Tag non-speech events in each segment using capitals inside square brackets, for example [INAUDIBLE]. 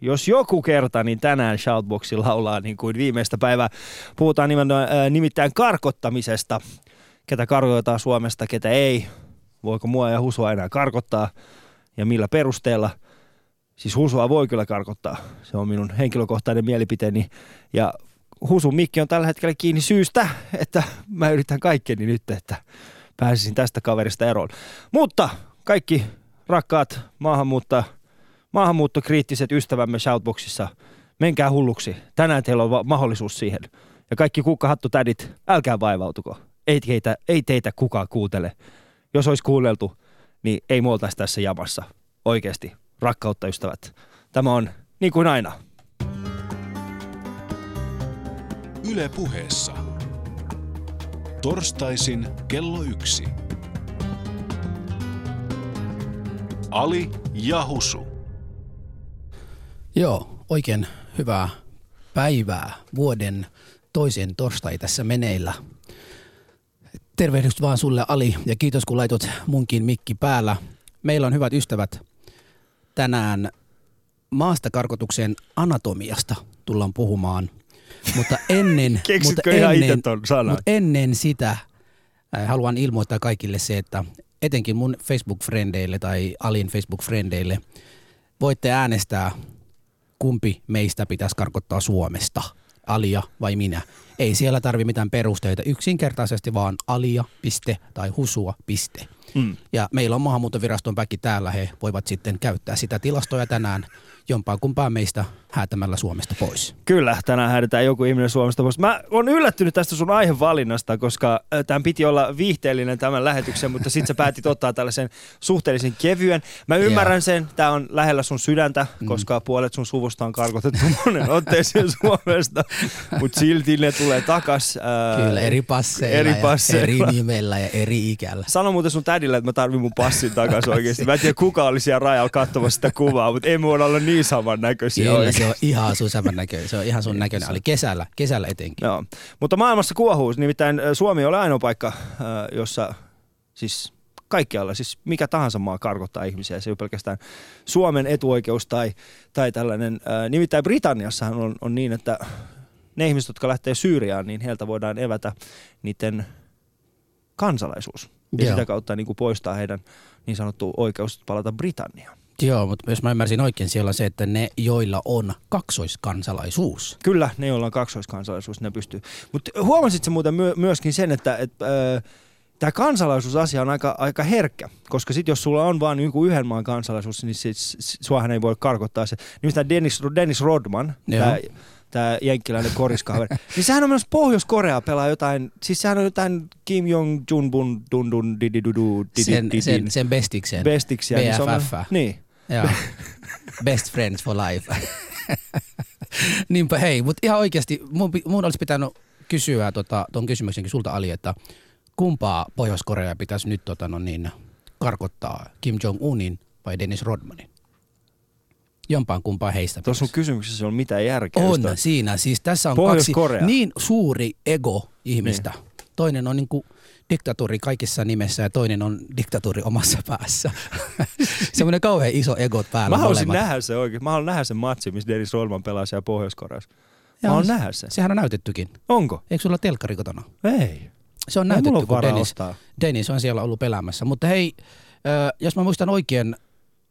Jos joku kerta, niin tänään Shoutboxi laulaa niin kuin viimeistä päivää. Puhutaan äh, nimittäin karkottamisesta. Ketä karkotetaan Suomesta, ketä ei. Voiko mua ja Husua enää karkottaa ja millä perusteella. Siis Husua voi kyllä karkottaa. Se on minun henkilökohtainen mielipiteeni. Ja Husun mikki on tällä hetkellä kiinni syystä, että mä yritän kaikkeni nyt, että pääsisin tästä kaverista eroon. Mutta kaikki rakkaat maahanmuutta, maahanmuuttokriittiset ystävämme Shoutboxissa, menkää hulluksi. Tänään teillä on mahdollisuus siihen. Ja kaikki kukkahattutädit, älkää vaivautuko. Ei teitä, ei teitä kukaan kuuntele. Jos olisi kuunneltu, niin ei me tässä jamassa. Oikeasti, rakkautta ystävät. Tämä on niin kuin aina. Yle puheessa. Torstaisin kello yksi. Ali ja Husu. Joo, oikein hyvää päivää vuoden toisen torstai tässä meneillä. Tervehdys vaan sulle Ali ja kiitos kun laitot munkin mikki päällä. Meillä on hyvät ystävät tänään maastakarkotuksen anatomiasta tullaan puhumaan. Mutta [LAUGHS] ennen, mutta ennen, mutta ennen sitä äh, haluan ilmoittaa kaikille se, että etenkin mun Facebook-frendeille tai Alin Facebook-frendeille voitte äänestää, kumpi meistä pitäisi karkottaa Suomesta, Alia vai minä. Ei siellä tarvi mitään perusteita, yksinkertaisesti vaan alia, piste tai husua, piste. Mm. Ja meillä on maahanmuuttoviraston väki täällä, he voivat sitten käyttää sitä tilastoja tänään jompaa kumpaa meistä häätämällä Suomesta pois. Kyllä, tänään häädetään joku ihminen Suomesta pois. Mä oon yllättynyt tästä sun aihevalinnasta, koska tämän piti olla viihteellinen tämän lähetyksen, mutta sit sä päätit ottaa tällaisen suhteellisen kevyen. Mä ymmärrän yeah. sen, tää on lähellä sun sydäntä, mm. koska puolet sun suvusta on karkotettu monen otteeseen Suomesta, mutta silti ne tulee takas. Äh, Kyllä, eri passeilla, eri, passeilla. eri nimellä ja eri ikällä. Sano muuten sun tädille, että mä tarvin mun passin takas oikeasti. Mä en tiedä kuka oli siellä rajalla katsomassa sitä kuvaa, mutta ei olla niin saman näköisiä Kyllä, oikein. se on ihan sun saman näköinen. Se on ihan sun näköinen. Oli kesällä, kesällä etenkin. Joo. Mutta maailmassa kuohuu. Nimittäin Suomi oli ainoa paikka, jossa siis kaikkialla, siis mikä tahansa maa karkottaa ihmisiä. Se ei ole pelkästään Suomen etuoikeus tai, tai tällainen. Nimittäin Britanniassahan on, on niin, että ne ihmiset, jotka lähtee Syyriaan, niin heiltä voidaan evätä niiden kansalaisuus. Ja Joo. sitä kautta niin kuin poistaa heidän niin sanottu oikeus palata Britanniaan. Joo, mutta jos mä ymmärsin oikein, siellä on se, että ne, joilla on kaksoiskansalaisuus. Kyllä, ne, joilla on kaksoiskansalaisuus, ne pystyy. Mutta huomasit sä muuten myö- myöskin sen, että et, äh, tämä kansalaisuusasia on aika, aika herkkä, koska sitten jos sulla on vain yhden maan kansalaisuus, niin sit, suahan ei voi karkottaa se. Nimittäin Dennis, Dennis Rodman, tämä jenkkiläinen koriskaveri. [LAUGHS] niin sehän on myös Pohjois-Korea pelaa jotain, siis sehän on jotain Kim Jong Jun Bun Dun Dun Didi Dudu Sen, sen, sen bestikseen. Bestiksiä. BFF. Niin. Joo. [LAUGHS] Best friends for life. [LAUGHS] Niinpä hei, mutta ihan oikeasti mun, mun olisi pitänyt kysyä tota, kysymyksenkin sulta Ali, että kumpaa Pohjois-Korea pitäisi nyt tota, no niin, karkottaa, Kim Jong-unin vai Dennis Rodmanin? Jompaan kumpaan heistä. Tuossa on kysymyksessä on mitä järkeä. On siinä. Siis tässä on kaksi niin suuri ego ihmistä. Niin. Toinen on niin kuin diktatuuri kaikissa nimessä ja toinen on diktatuuri omassa päässä. [LAUGHS] Semmoinen kauhean iso ego päällä. Mä haluaisin nähdä se oikein. Mä haluan nähdä sen matsi, missä Dennis Rodman pelaa siellä Pohjois-Koreassa. Mä haluan nähdä sen. Sehän on näytettykin. Onko? Eikö sulla telkkari kotona? Ei. Se on näytetty, kun Dennis, Dennis on siellä ollut peläämässä. Mutta hei, äh, jos mä muistan oikein,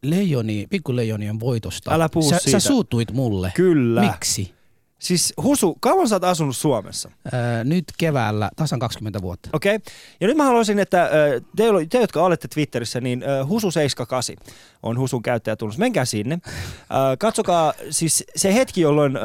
leijoni, pikkuleijonien voitosta. Älä puhu sä, siitä. Sä suutuit mulle. Kyllä. Miksi? Siis Husu, kauan sä oot asunut Suomessa? Öö, nyt keväällä tasan 20 vuotta. Okei. Okay. Ja nyt mä haluaisin, että te, te jotka olette Twitterissä, niin Husu78 on Husun käyttäjätunnus. Menkää sinne. Katsokaa siis se hetki, jolloin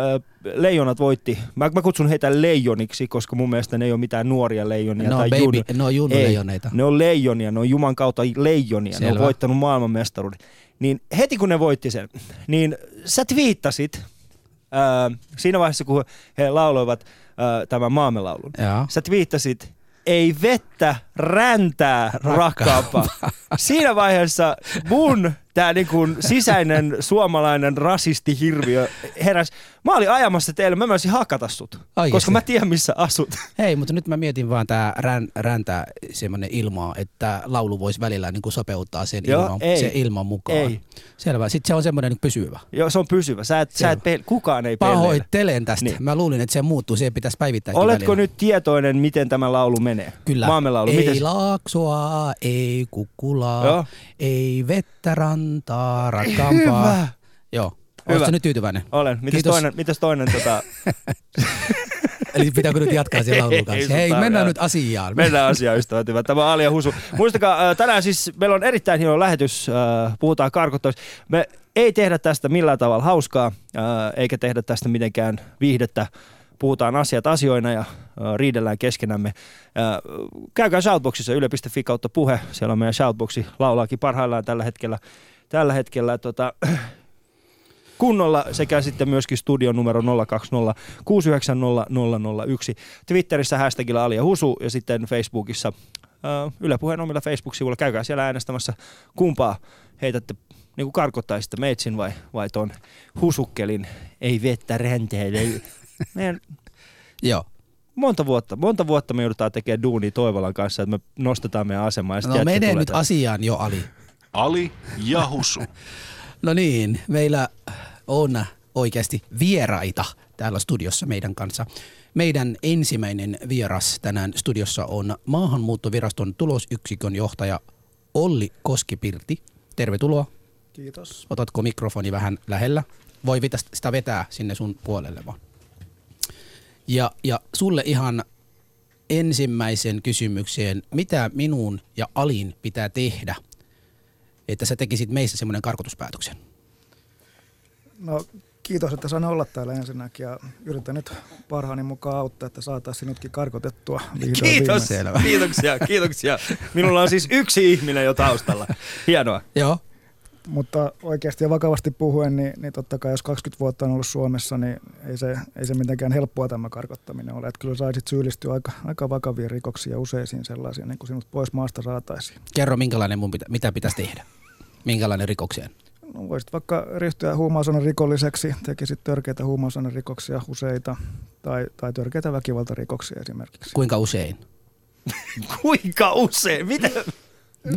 leijonat voitti. Mä, mä kutsun heitä leijoniksi, koska mun mielestä ne ei ole mitään nuoria leijonia. No, tai baby, jun... ne on junnuleijoneita. Ne on leijonia, ne on Juman kautta leijonia. Selvä. Ne on voittanut maailmanmestaruuden. Niin heti kun ne voitti sen, niin sä twiittasit äh, siinä vaiheessa, kun he lauloivat äh, tämän maamelaulun, Joo. sä twiittasit, ei vettä, räntää, rakkaapa. Siinä vaiheessa mun tämä niinku sisäinen suomalainen rasistihirviö heräs. Mä olin ajamassa teille, mä möisin hakata sut, Oikeesti? koska mä tiedän missä asut. [LAUGHS] Hei, mutta nyt mä mietin vaan tää rän, räntä semmonen ilmaa, että laulu voisi välillä niin kuin sopeuttaa sen, Joo, ilman, ei. sen ilman mukaan. Ei. Selvä. Sitten se on semmoinen niin pysyvä. Joo, se on pysyvä. Sä et, sä et peil, kukaan ei pelleile. Pahoittelen tästä. Niin. Mä luulin, että se muuttuu. Se pitäisi päivittää. Oletko nyt tietoinen, miten tämä laulu menee? Kyllä. Maamelaulu. Ei Miten laaksoa, ei kukkulaa, Joo. ei vettä rantaa, rakkaampaa. Hyvä. Joo. Oletko nyt tyytyväinen? Olen. Mitäs Kiitos. toinen, mitäs toinen tota, [LAUGHS] Eli pitääkö nyt jatkaa siellä [LAUGHS] laulun kanssa? Hei, mennään nyt asiaan. Mennään asiaan, ystävät hyvät. Tämä on Ali ja Husu. Muistakaa, tänään siis meillä on erittäin hieno lähetys. äh, Puhutaan karkottamisesta. Me ei tehdä tästä millään tavalla hauskaa, eikä tehdä tästä mitenkään viihdettä. Puhutaan asiat asioina ja riidellään keskenämme. Käykää Shoutboxissa yle.fi kautta puhe. Siellä on meidän Shoutboxi. Laulaakin parhaillaan tällä hetkellä. Tällä hetkellä tota, kunnolla sekä sitten myöskin studion numero 020 690 001. Twitterissä hashtagilla Ali ja Husu ja sitten Facebookissa äh, Yle Puheen omilla Facebook-sivuilla. Käykää siellä äänestämässä kumpaa heitätte niin kuin karkottaisitte meitsin vai, vai ton husukkelin ei vettä ränteelle. [LAUGHS] Meidän Joo. monta vuotta, monta vuotta me joudutaan tekemään duunia Toivolan kanssa, että me nostetaan meidän asemaa. Ja No jätkä mene tulee nyt tänne. asiaan jo, Ali. Ali ja Husu. [LAUGHS] No niin, meillä on oikeasti vieraita täällä studiossa meidän kanssa. Meidän ensimmäinen vieras tänään studiossa on Maahanmuuttoviraston tulosyksikön johtaja Olli Koskipirti. Tervetuloa. Kiitos. Otatko mikrofoni vähän lähellä? Voi vitä- sitä vetää sinne sun puolelle vaan. Ja, ja sulle ihan ensimmäisen kysymykseen, mitä minun ja Alin pitää tehdä, että sä tekisit meissä semmoinen karkotuspäätöksen? No kiitos, että saan olla täällä ensinnäkin ja yritän nyt parhaani mukaan auttaa, että saataisiin sinutkin karkotettua Kiitos. Selvä. kiitoksia, kiitoksia. Minulla on siis yksi ihminen jo taustalla. Hienoa. Joo. Mutta oikeasti ja vakavasti puhuen, niin, niin totta kai jos 20 vuotta on ollut Suomessa, niin ei se, ei se mitenkään helppoa tämä karkottaminen ole. Että kyllä saisit syyllistyä aika, aika vakaviin rikoksiin ja useisiin sellaisiin, niin kuin sinut pois maasta saataisiin. Kerro, minkälainen mun pitä, mitä pitäisi tehdä? Minkälainen rikokseen? No, voisit vaikka ryhtyä huumausaineen rikolliseksi, tekisit törkeitä huumausaineen rikoksia useita tai, tai törkeitä väkivaltarikoksia esimerkiksi. Kuinka usein? [LAUGHS] Kuinka usein? Mitä?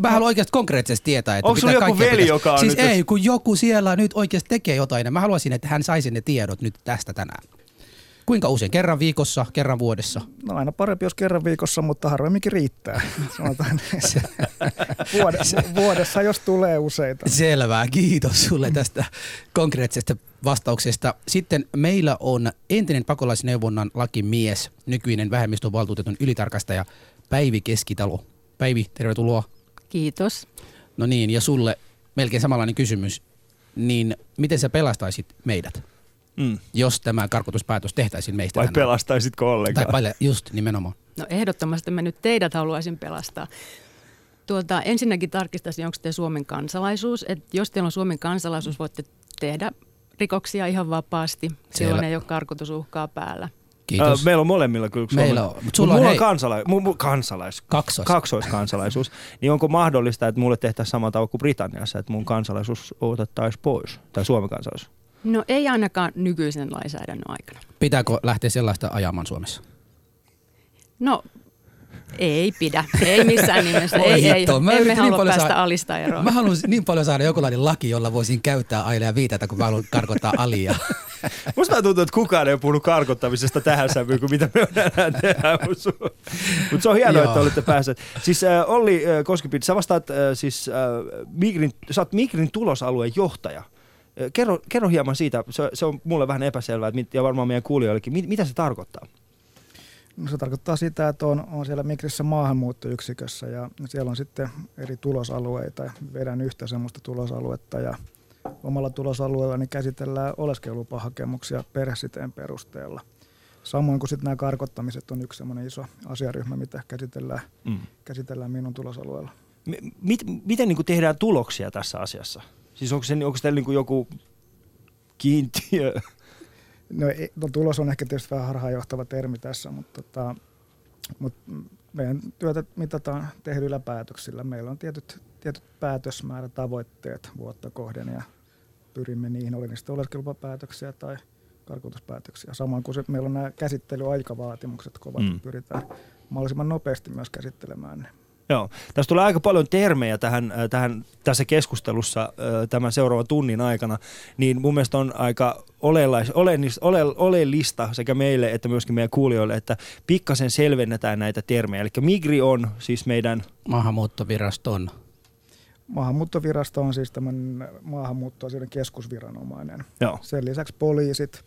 Mä haluan oikeasti konkreettisesti tietää, että Onko sulla mitä joku veli, pitäisi- joka on Siis nyt- ei, kun joku siellä nyt oikeasti tekee jotain. ja Mä haluaisin, että hän saisi ne tiedot nyt tästä tänään. Kuinka usein? Kerran viikossa, kerran vuodessa? No aina parempi, jos kerran viikossa, mutta harvemminkin riittää. Sanotaan niin. vuodessa, vuodessa, jos tulee useita. Selvä, kiitos sulle tästä konkreettisesta vastauksesta. Sitten meillä on entinen pakolaisneuvonnan lakimies, nykyinen vähemmistövaltuutetun ylitarkastaja Päivi Keskitalo. Päivi, tervetuloa. Kiitos. No niin, ja sulle melkein samanlainen kysymys. Niin miten sä pelastaisit meidät, Mm. jos tämä karkotuspäätös tehtäisiin meistä Vai tänään? pelastaisitko Tai ollenkaan? paljon, just nimenomaan. No ehdottomasti mä nyt teidät haluaisin pelastaa. Tuota, ensinnäkin tarkistaisin, onko te Suomen kansalaisuus. Et jos teillä on Suomen kansalaisuus, voitte tehdä rikoksia ihan vapaasti. Silloin Siellä. ei ole karkotusuhkaa päällä. Kiitos. Ö, meillä on molemmilla kyllä Meillä Suomen- on, mut Mut sulla on, mulla on hei- kansala- mu- mu- kansalais, Kaksois. kaksoiskansalaisuus. Niin onko mahdollista, että mulle tehtäisiin sama tauko kuin Britanniassa, että mun kansalaisuus otettaisiin pois? Tai Suomen kansalaisuus? No ei ainakaan nykyisen lainsäädännön aikana. Pitääkö lähteä sellaista ajamaan Suomessa? No ei pidä. Ei missään nimessä. Ei, ei. hitto, mä Emme niin halua päästä saada- alista eroon. Mä haluan niin paljon saada jokinlainen laki, jolla voisin käyttää aina ja viitata, kun mä haluan karkottaa alia. [LAUGHS] Musta tuntuu, että kukaan ei puhunut karkottamisesta tähän sävyyn kuin mitä me tänään tehdään. Mutta se on hienoa, Joo. että olette päässeet. Siis äh, Olli äh, Koskipit, sä vastaat äh, siis, äh, Migrin, sä oot Migrin tulosalueen johtaja. Kerro, kerro hieman siitä, se, se on mulle vähän epäselvää että mit, ja varmaan meidän kuulijoillekin, mit, mitä se tarkoittaa? No, se tarkoittaa sitä, että on, on siellä Migrissä maahanmuuttoyksikössä ja siellä on sitten eri tulosalueita ja vedän yhtä semmoista tulosaluetta ja omalla tulosalueellani käsitellään oleskelulupahakemuksia perhesiteen perusteella. Samoin kuin sitten nämä karkottamiset on yksi semmoinen iso asiaryhmä, mitä käsitellään, Mm. käsitellään minun tulosalueella. M- mit, miten niin tehdään tuloksia tässä asiassa? Siis onko, se, onko teillä niin joku kiintiö? [LAUGHS] No, ei- no tulos on ehkä tietysti vähän harhaanjohtava termi tässä, mutta, tota, mutta meidän työtä mitataan tehdyillä päätöksillä. Meillä on tietyt, tietyt päätösmäärätavoitteet vuotta kohden ja pyrimme niihin, oli niistä oleskelupapäätöksiä tai karkotuspäätöksiä. Samoin kuin se, meillä on nämä käsittelyaikavaatimukset kovat, mm. pyritään mahdollisimman nopeasti myös käsittelemään ne. Joo. Tässä tulee aika paljon termejä tähän, äh, tähän, tässä keskustelussa äh, tämän seuraavan tunnin aikana, niin mun mielestä on aika olelais, oleellista, ole, oleellista sekä meille että myöskin meidän kuulijoille, että pikkasen selvennetään näitä termejä. Eli Migri on siis meidän... Maahanmuuttoviraston. Maahanmuuttovirasto on siis tämän maahanmuuttoasioiden keskusviranomainen. Joo. Sen lisäksi poliisit,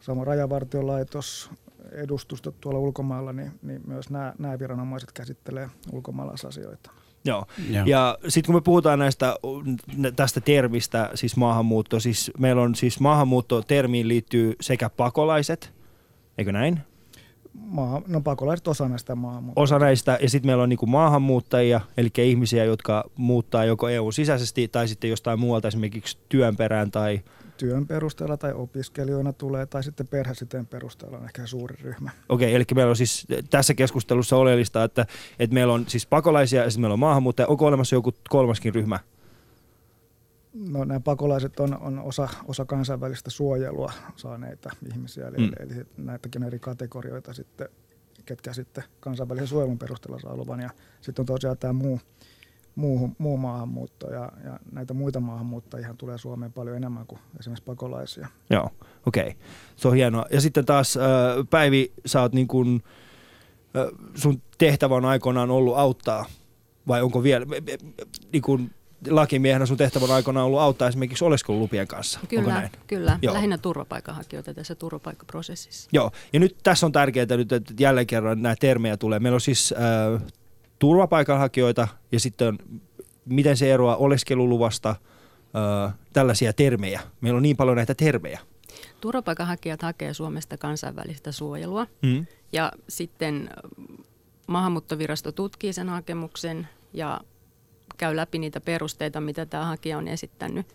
samoin rajavartiolaitos, edustustot tuolla ulkomailla, niin, niin myös nämä, nämä viranomaiset käsittelee ulkomaalaisasioita. Joo. Joo. Ja sitten kun me puhutaan näistä, tästä termistä, siis maahanmuutto, siis meillä on siis maahanmuutto-termiin liittyy sekä pakolaiset, eikö näin? Maa, no pakolaiset osa näistä maahanmuuttajia. Osa näistä, ja sitten meillä on niinku maahanmuuttajia, eli ihmisiä, jotka muuttaa joko EU sisäisesti tai sitten jostain muualta esimerkiksi työn perään tai työn perusteella tai opiskelijoina tulee, tai sitten perhesiteen perusteella on ehkä suuri ryhmä. Okei, okay, eli meillä on siis tässä keskustelussa oleellista, että, että meillä on siis pakolaisia ja sitten meillä on maahanmuuttajia. Onko olemassa joku kolmaskin ryhmä? No nämä pakolaiset on, on osa, osa kansainvälistä suojelua saaneita ihmisiä, eli, mm. eli näitäkin on eri kategorioita sitten, ketkä sitten kansainvälisen suojelun perusteella saa luvan. Ja sitten on tosiaan tämä muu, muu, muu maahanmuutto ja, ja näitä muita maahanmuuttajia tulee Suomeen paljon enemmän kuin esimerkiksi pakolaisia. Joo, okei. Okay. Se on hienoa. Ja sitten taas äh, Päivi, sä oot niin kuin, äh, sun tehtävä on aikoinaan ollut auttaa, vai onko vielä, niin kuin, lakimiehenä sun tehtävä on aikoinaan ollut auttaa esimerkiksi oleskelulupien kanssa. Kyllä, kyllä. Joo. lähinnä turvapaikanhakijoita tässä turvapaikkaprosessissa. Joo, ja nyt tässä on tärkeää nyt, että jälleen kerran nämä termejä tulee. Meillä on siis äh, turvapaikanhakijoita ja sitten on, miten se eroaa oleskeluluvasta, ö, tällaisia termejä. Meillä on niin paljon näitä termejä. Turvapaikanhakijat hakee Suomesta kansainvälistä suojelua mm. ja sitten maahanmuuttovirasto tutkii sen hakemuksen ja käy läpi niitä perusteita, mitä tämä hakija on esittänyt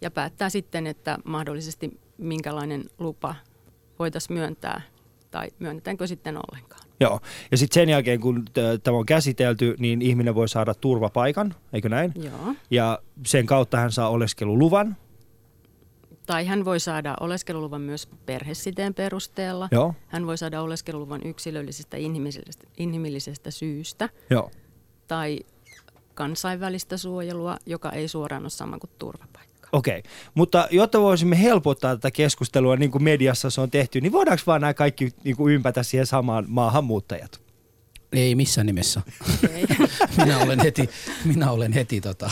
ja päättää sitten, että mahdollisesti minkälainen lupa voitaisiin myöntää tai myönnetäänkö sitten ollenkaan. Joo, ja sitten sen jälkeen kun tämä on käsitelty, niin ihminen voi saada turvapaikan, eikö näin? Joo. Ja sen kautta hän saa oleskeluluvan. Tai hän voi saada oleskeluluvan myös perhesiteen perusteella. Joo. Hän voi saada oleskeluluvan yksilöllisestä inhimillisestä, inhimillisestä syystä. Joo. Tai kansainvälistä suojelua, joka ei suoraan ole sama kuin turvapaikka. Okei, okay. mutta jotta voisimme helpottaa tätä keskustelua niin kuin mediassa se on tehty, niin voidaanko vaan nämä kaikki niin kuin ympätä siihen samaan maahanmuuttajat? Ei missään nimessä. Ei. [LAUGHS] minä olen heti, minä olen heti tota,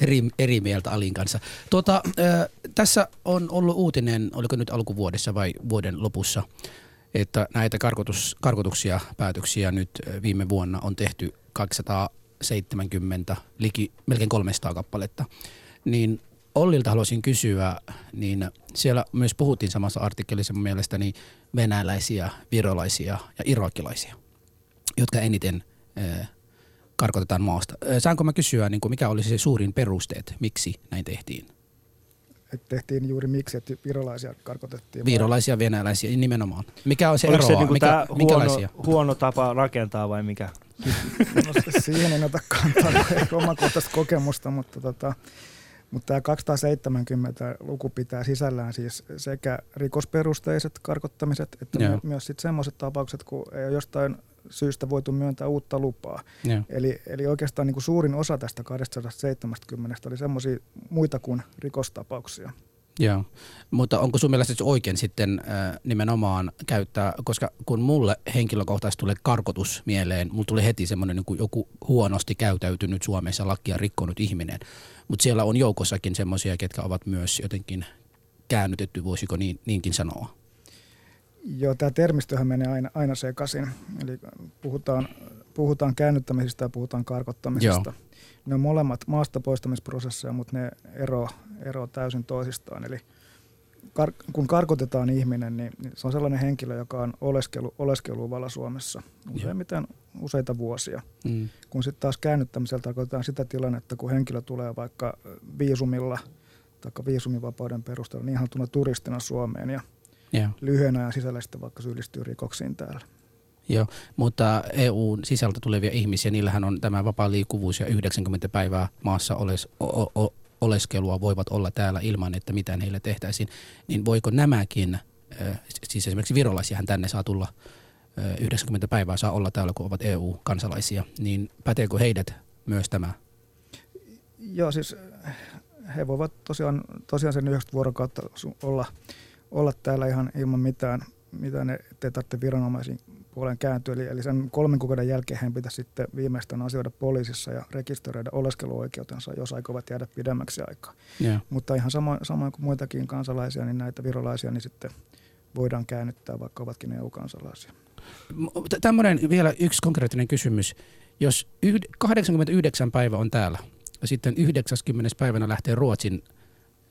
eri, eri mieltä Alin kanssa. Tuota, äh, tässä on ollut uutinen, oliko nyt alkuvuodessa vai vuoden lopussa, että näitä karkotus, karkotuksia, päätöksiä nyt viime vuonna on tehty 270, liki, melkein 300 kappaletta. Niin Ollilta haluaisin kysyä, niin siellä myös puhuttiin samassa artikkelissa mun mielestä niin venäläisiä, virolaisia ja irakilaisia, jotka eniten äh, karkotetaan maasta. Saanko mä kysyä, niin kuin mikä olisi se suurin perusteet, miksi näin tehtiin? Et tehtiin juuri miksi, että virolaisia karkotettiin. Virolaisia, venäläisiä nimenomaan. Mikä on se Oliko ero? se niinku mikä, huono, huono tapa rakentaa vai mikä? [LAUGHS] no, siihen en ota kantaa omakohtaista kokemusta, mutta tota, mutta tämä 270 luku pitää sisällään siis sekä rikosperusteiset karkottamiset, että Joo. myös sitten semmoiset tapaukset, kun ei ole jostain syystä voitu myöntää uutta lupaa. Eli, eli oikeastaan niin kuin suurin osa tästä 270 oli semmoisia muita kuin rikostapauksia. Joo, mutta onko sun mielestä oikein sitten äh, nimenomaan käyttää, koska kun mulle henkilökohtaisesti tulee karkotus mieleen, mulle tuli heti semmoinen niin joku huonosti käytäytynyt Suomessa lakia rikkonut ihminen, mutta siellä on joukossakin semmoisia, ketkä ovat myös jotenkin käännytetty, voisiko niin, niinkin sanoa? Joo, tämä termistöhän menee aina, aina sekaisin. Eli puhutaan, puhutaan käännyttämisestä ja puhutaan karkottamisesta. Joo. Ne on molemmat maasta poistamisprosesseja, mutta ne ero, ero täysin toisistaan. Eli kar, kun karkotetaan ihminen, niin, niin se on sellainen henkilö, joka on oleskelu, oleskeluvalla Suomessa useimmiten useita vuosia. Mm. Kun sitten taas käännyttämisellä tarkoitetaan sitä tilannetta, kun henkilö tulee vaikka viisumilla tai viisumivapauden perusteella niin turistina Suomeen ja yeah. lyhyen ajan sisällä sitten vaikka syyllistyy rikoksiin täällä. Joo, mutta EUn sisältä tulevia ihmisiä, niillähän on tämä vapaa liikkuvuus ja 90 päivää maassa oles, o, o, oleskelua voivat olla täällä ilman, että mitään heille tehtäisiin. Niin voiko nämäkin, siis esimerkiksi virolaisiahan tänne saa tulla 90 päivää saa olla täällä, kun ovat EU-kansalaisia, niin päteekö heidät myös tämä? Joo, siis he voivat tosiaan, tosiaan sen 90 vuorokautta olla, olla täällä ihan ilman mitään, mitään ettei tarvitse viranomaisiin puolen kääntyä. Eli, eli sen kolmen kuukauden jälkeen hän pitäisi sitten viimeistään asioida poliisissa ja rekisteröidä oleskeluoikeutensa, jos aikovat jäädä pidemmäksi aikaa. Yeah. Mutta ihan samoin, samoin kuin muitakin kansalaisia, niin näitä virolaisia, niin sitten voidaan käännyttää, vaikka ovatkin EU-kansalaisia. Tämmöinen vielä yksi konkreettinen kysymys. Jos 89 päivä on täällä ja sitten 90 päivänä lähtee Ruotsin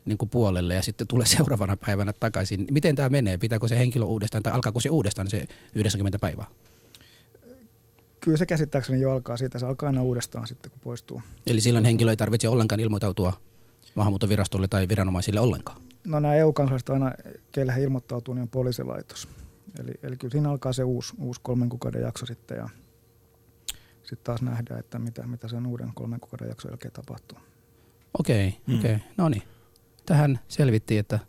niin kuin puolelle ja sitten tulee [LAUGHS] seuraavana päivänä takaisin. Miten tämä menee? Pitääkö se henkilö uudestaan tai alkaako se uudestaan se 90 päivää? Kyllä se käsittääkseni jo alkaa siitä. Se alkaa aina uudestaan sitten, kun poistuu. Eli silloin henkilö ei tarvitse ollenkaan ilmoittautua maahanmuuttovirastolle tai viranomaisille ollenkaan? No nämä EU-kansalaiset aina, keillä he ilmoittautuu, niin on poliisilaitos. Eli, eli kyllä siinä alkaa se uusi, uusi kolmen kuukauden jakso sitten ja sitten taas nähdään, että mitä, mitä sen uuden kolmen kuukauden jakson jälkeen tapahtuu. Okei, okay, mm. okei. Okay. No niin tähän selvittiin, että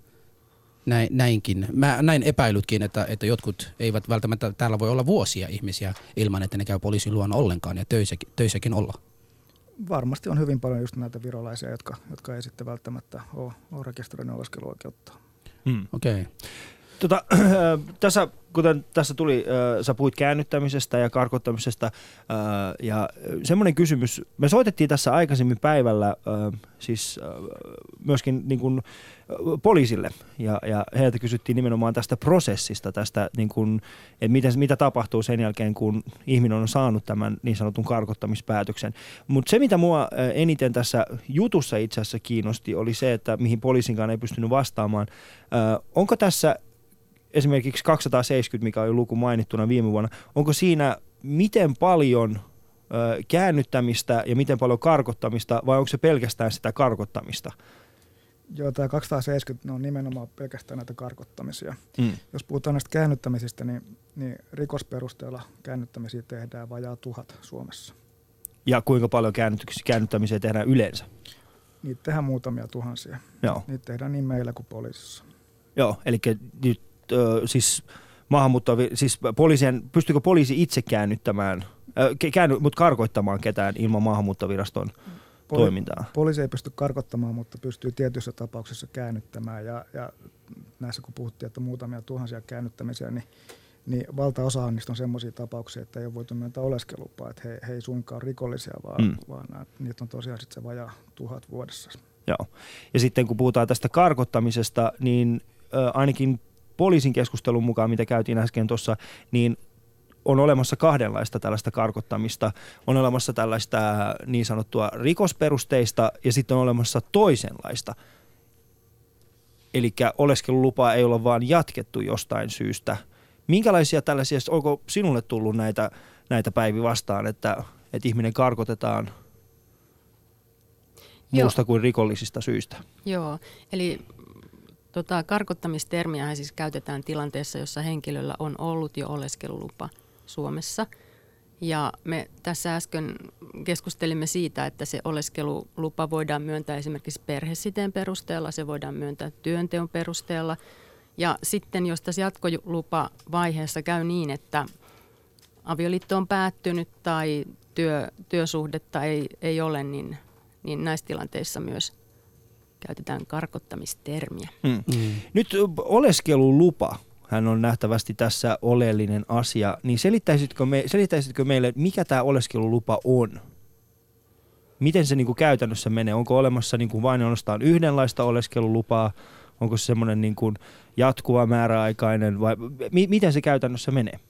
näin, näinkin. Mä näin epäilytkin, että, että jotkut eivät välttämättä, täällä voi olla vuosia ihmisiä ilman, että ne käy poliisin luona ollenkaan ja töissäkin, töissäkin olla. Varmasti on hyvin paljon just näitä virolaisia, jotka, jotka ei sitten välttämättä ole, ole rekisteröinyt oleskeluoikeutta. Hmm. Okei. Okay. Tota, [CLEARS THROAT] tässä, kuten tässä tuli, sä puhuit käännyttämisestä ja karkottamisesta ja semmoinen kysymys, me soitettiin tässä aikaisemmin päivällä siis myöskin niin kuin poliisille ja, ja heiltä kysyttiin nimenomaan tästä prosessista, tästä niin kuin, että miten, mitä tapahtuu sen jälkeen, kun ihminen on saanut tämän niin sanotun karkottamispäätöksen. Mutta se, mitä mua eniten tässä jutussa itse asiassa kiinnosti, oli se, että mihin poliisinkaan ei pystynyt vastaamaan. Onko tässä esimerkiksi 270, mikä oli luku mainittuna viime vuonna, onko siinä miten paljon käännyttämistä ja miten paljon karkottamista vai onko se pelkästään sitä karkottamista? Joo, tämä 270 ne on nimenomaan pelkästään näitä karkottamisia. Mm. Jos puhutaan näistä käännyttämisistä, niin, niin rikosperusteella käännyttämisiä tehdään vajaa tuhat Suomessa. Ja kuinka paljon käännyttämisiä tehdään yleensä? Niitä tehdään muutamia tuhansia. Joo. Niitä tehdään niin meillä kuin poliisissa. Joo, eli nyt siis maahanmuutto, siis poliisien, pystyykö poliisi itse käännyttämään, käänny, mutta karkoittamaan ketään ilman maahanmuuttoviraston Poli- toimintaa? Poliisi ei pysty karkottamaan, mutta pystyy tietyissä tapauksissa käännyttämään ja, ja näissä kun puhuttiin, että muutamia tuhansia käännyttämisiä, niin niin valtaosa niistä on sellaisia tapauksia, että ei ole voitu myöntää oleskelupaa, että he, he ei suinkaan ole rikollisia, vaan, mm. vaan nämä, niitä on tosiaan sitten se vajaa tuhat vuodessa. Joo. Ja sitten kun puhutaan tästä karkottamisesta, niin ö, ainakin poliisin keskustelun mukaan, mitä käytiin äsken tuossa, niin on olemassa kahdenlaista tällaista karkottamista. On olemassa tällaista niin sanottua rikosperusteista ja sitten on olemassa toisenlaista. Eli oleskelulupaa ei ole vaan jatkettu jostain syystä. Minkälaisia tällaisia, onko sinulle tullut näitä, näitä päiviä vastaan, että, että ihminen karkotetaan muusta Joo. kuin rikollisista syistä? Joo, eli Tota, karkottamistermiä siis käytetään tilanteessa, jossa henkilöllä on ollut jo oleskelulupa Suomessa. Ja me tässä äsken keskustelimme siitä, että se oleskelulupa voidaan myöntää esimerkiksi perhesiteen perusteella, se voidaan myöntää työnteon perusteella. Ja sitten jos tässä vaiheessa käy niin, että avioliitto on päättynyt tai työ, työsuhdetta ei, ei ole, niin, niin näissä tilanteissa myös käytetään karkottamistermiä. Mm. Mm. Nyt oleskelulupa, hän on nähtävästi tässä oleellinen asia, niin selittäisitkö, me, selittäisitkö meille, mikä tämä oleskelulupa on? Miten se niin kuin käytännössä menee? Onko olemassa niin kuin vain ainoastaan yhdenlaista oleskelulupaa? Onko se semmoinen niin kuin jatkuva määräaikainen vai mi- miten se käytännössä menee?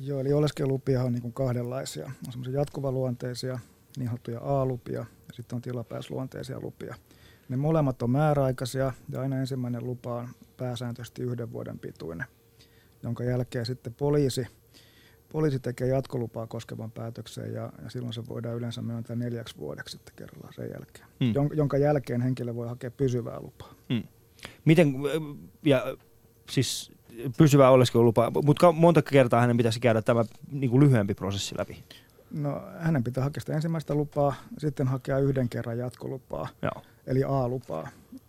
Joo, eli oleskelulupia on niin kuin kahdenlaisia. On semmoisia jatkuvaluonteisia, niin sanottuja A-lupia ja sitten on tilapäisluonteisia lupia. Ne molemmat on määräaikaisia ja aina ensimmäinen lupa on pääsääntöisesti yhden vuoden pituinen, jonka jälkeen sitten poliisi, poliisi tekee jatkolupaa koskevan päätöksen ja, ja silloin se voidaan yleensä myöntää neljäksi vuodeksi sitten kerrallaan sen jälkeen, hmm. jonka jälkeen henkilö voi hakea pysyvää lupaa. Hmm. Miten, ja siis pysyvä oleskelulupa, mutta monta kertaa hänen pitäisi käydä tämä niin kuin lyhyempi prosessi läpi. No hänen pitää hakea sitä ensimmäistä lupaa, sitten hakea yhden kerran jatkolupaa, Joo. eli A-lupaa.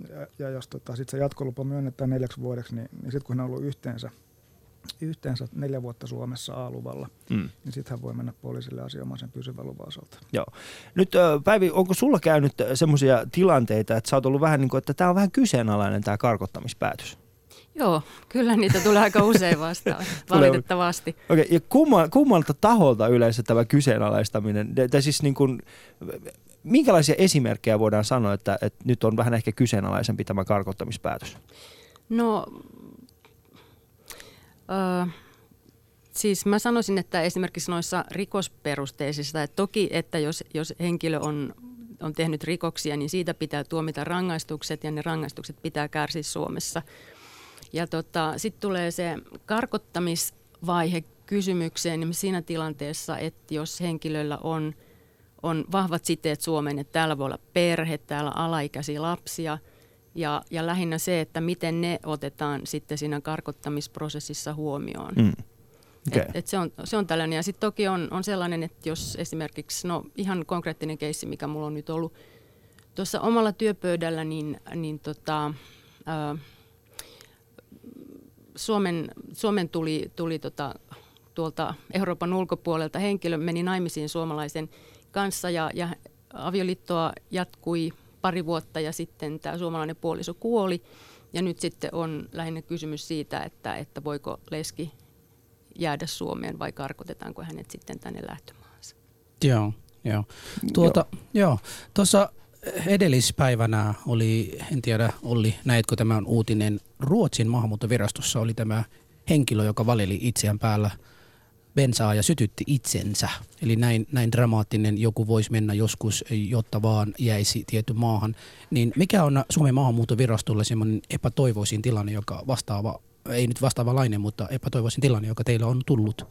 Ja, ja jos tota, sitten se jatkolupa myönnetään neljäksi vuodeksi, niin, niin sitten kun hän on ollut yhteensä, yhteensä neljä vuotta Suomessa A-luvalla, Mm. niin sitten hän voi mennä poliisille asioimaan sen pysyvän luvan osalta. Joo. Nyt Päivi, onko sulla käynyt semmoisia tilanteita, että sä oot ollut vähän niin kuin, että tämä on vähän kyseenalainen tämä karkottamispäätös? Joo, kyllä niitä tulee aika usein vastaan, [LAUGHS] valitettavasti. Okei, ja kumma, kummalta taholta yleensä tämä kyseenalaistaminen, tai siis niin kuin, minkälaisia esimerkkejä voidaan sanoa, että, että nyt on vähän ehkä kyseenalaisempi tämä karkottamispäätös? No, ö, siis mä sanoisin, että esimerkiksi noissa rikosperusteisissa, että toki, että jos, jos henkilö on, on tehnyt rikoksia, niin siitä pitää tuomita rangaistukset ja ne rangaistukset pitää kärsiä Suomessa. Ja tota, sitten tulee se karkottamisvaihe kysymykseen niin siinä tilanteessa, että jos henkilöllä on, on vahvat siteet Suomeen, että täällä voi olla perhe, täällä alaikäisiä lapsia – ja, ja lähinnä se, että miten ne otetaan sitten siinä karkottamisprosessissa huomioon. Mm. Okay. Et, et se, on, se on tällainen. Ja sitten toki on, on sellainen, että jos esimerkiksi, no ihan konkreettinen keissi, mikä mulla on nyt ollut tuossa omalla työpöydällä, niin, niin tota, ää, Suomen, Suomen tuli, tuli tota, tuolta Euroopan ulkopuolelta henkilö, meni naimisiin suomalaisen kanssa ja, ja avioliittoa jatkui pari vuotta ja sitten tämä suomalainen puoliso kuoli. Ja nyt sitten on lähinnä kysymys siitä, että, että voiko leski jäädä Suomeen vai karkotetaanko hänet sitten tänne lähtömaahansa. Joo, joo. Tuota, joo. Tuossa edellispäivänä oli, en tiedä Olli, näetkö tämän uutinen, Ruotsin maahanmuuttovirastossa oli tämä henkilö, joka valeli itseään päällä bensaa ja sytytti itsensä. Eli näin, näin dramaattinen joku voisi mennä joskus, jotta vaan jäisi tietty maahan. Niin mikä on Suomen maahanmuuttovirastolle semmoinen epätoivoisin tilanne, joka vastaava, ei nyt vastaavalainen, mutta epätoivoisin tilanne, joka teillä on tullut?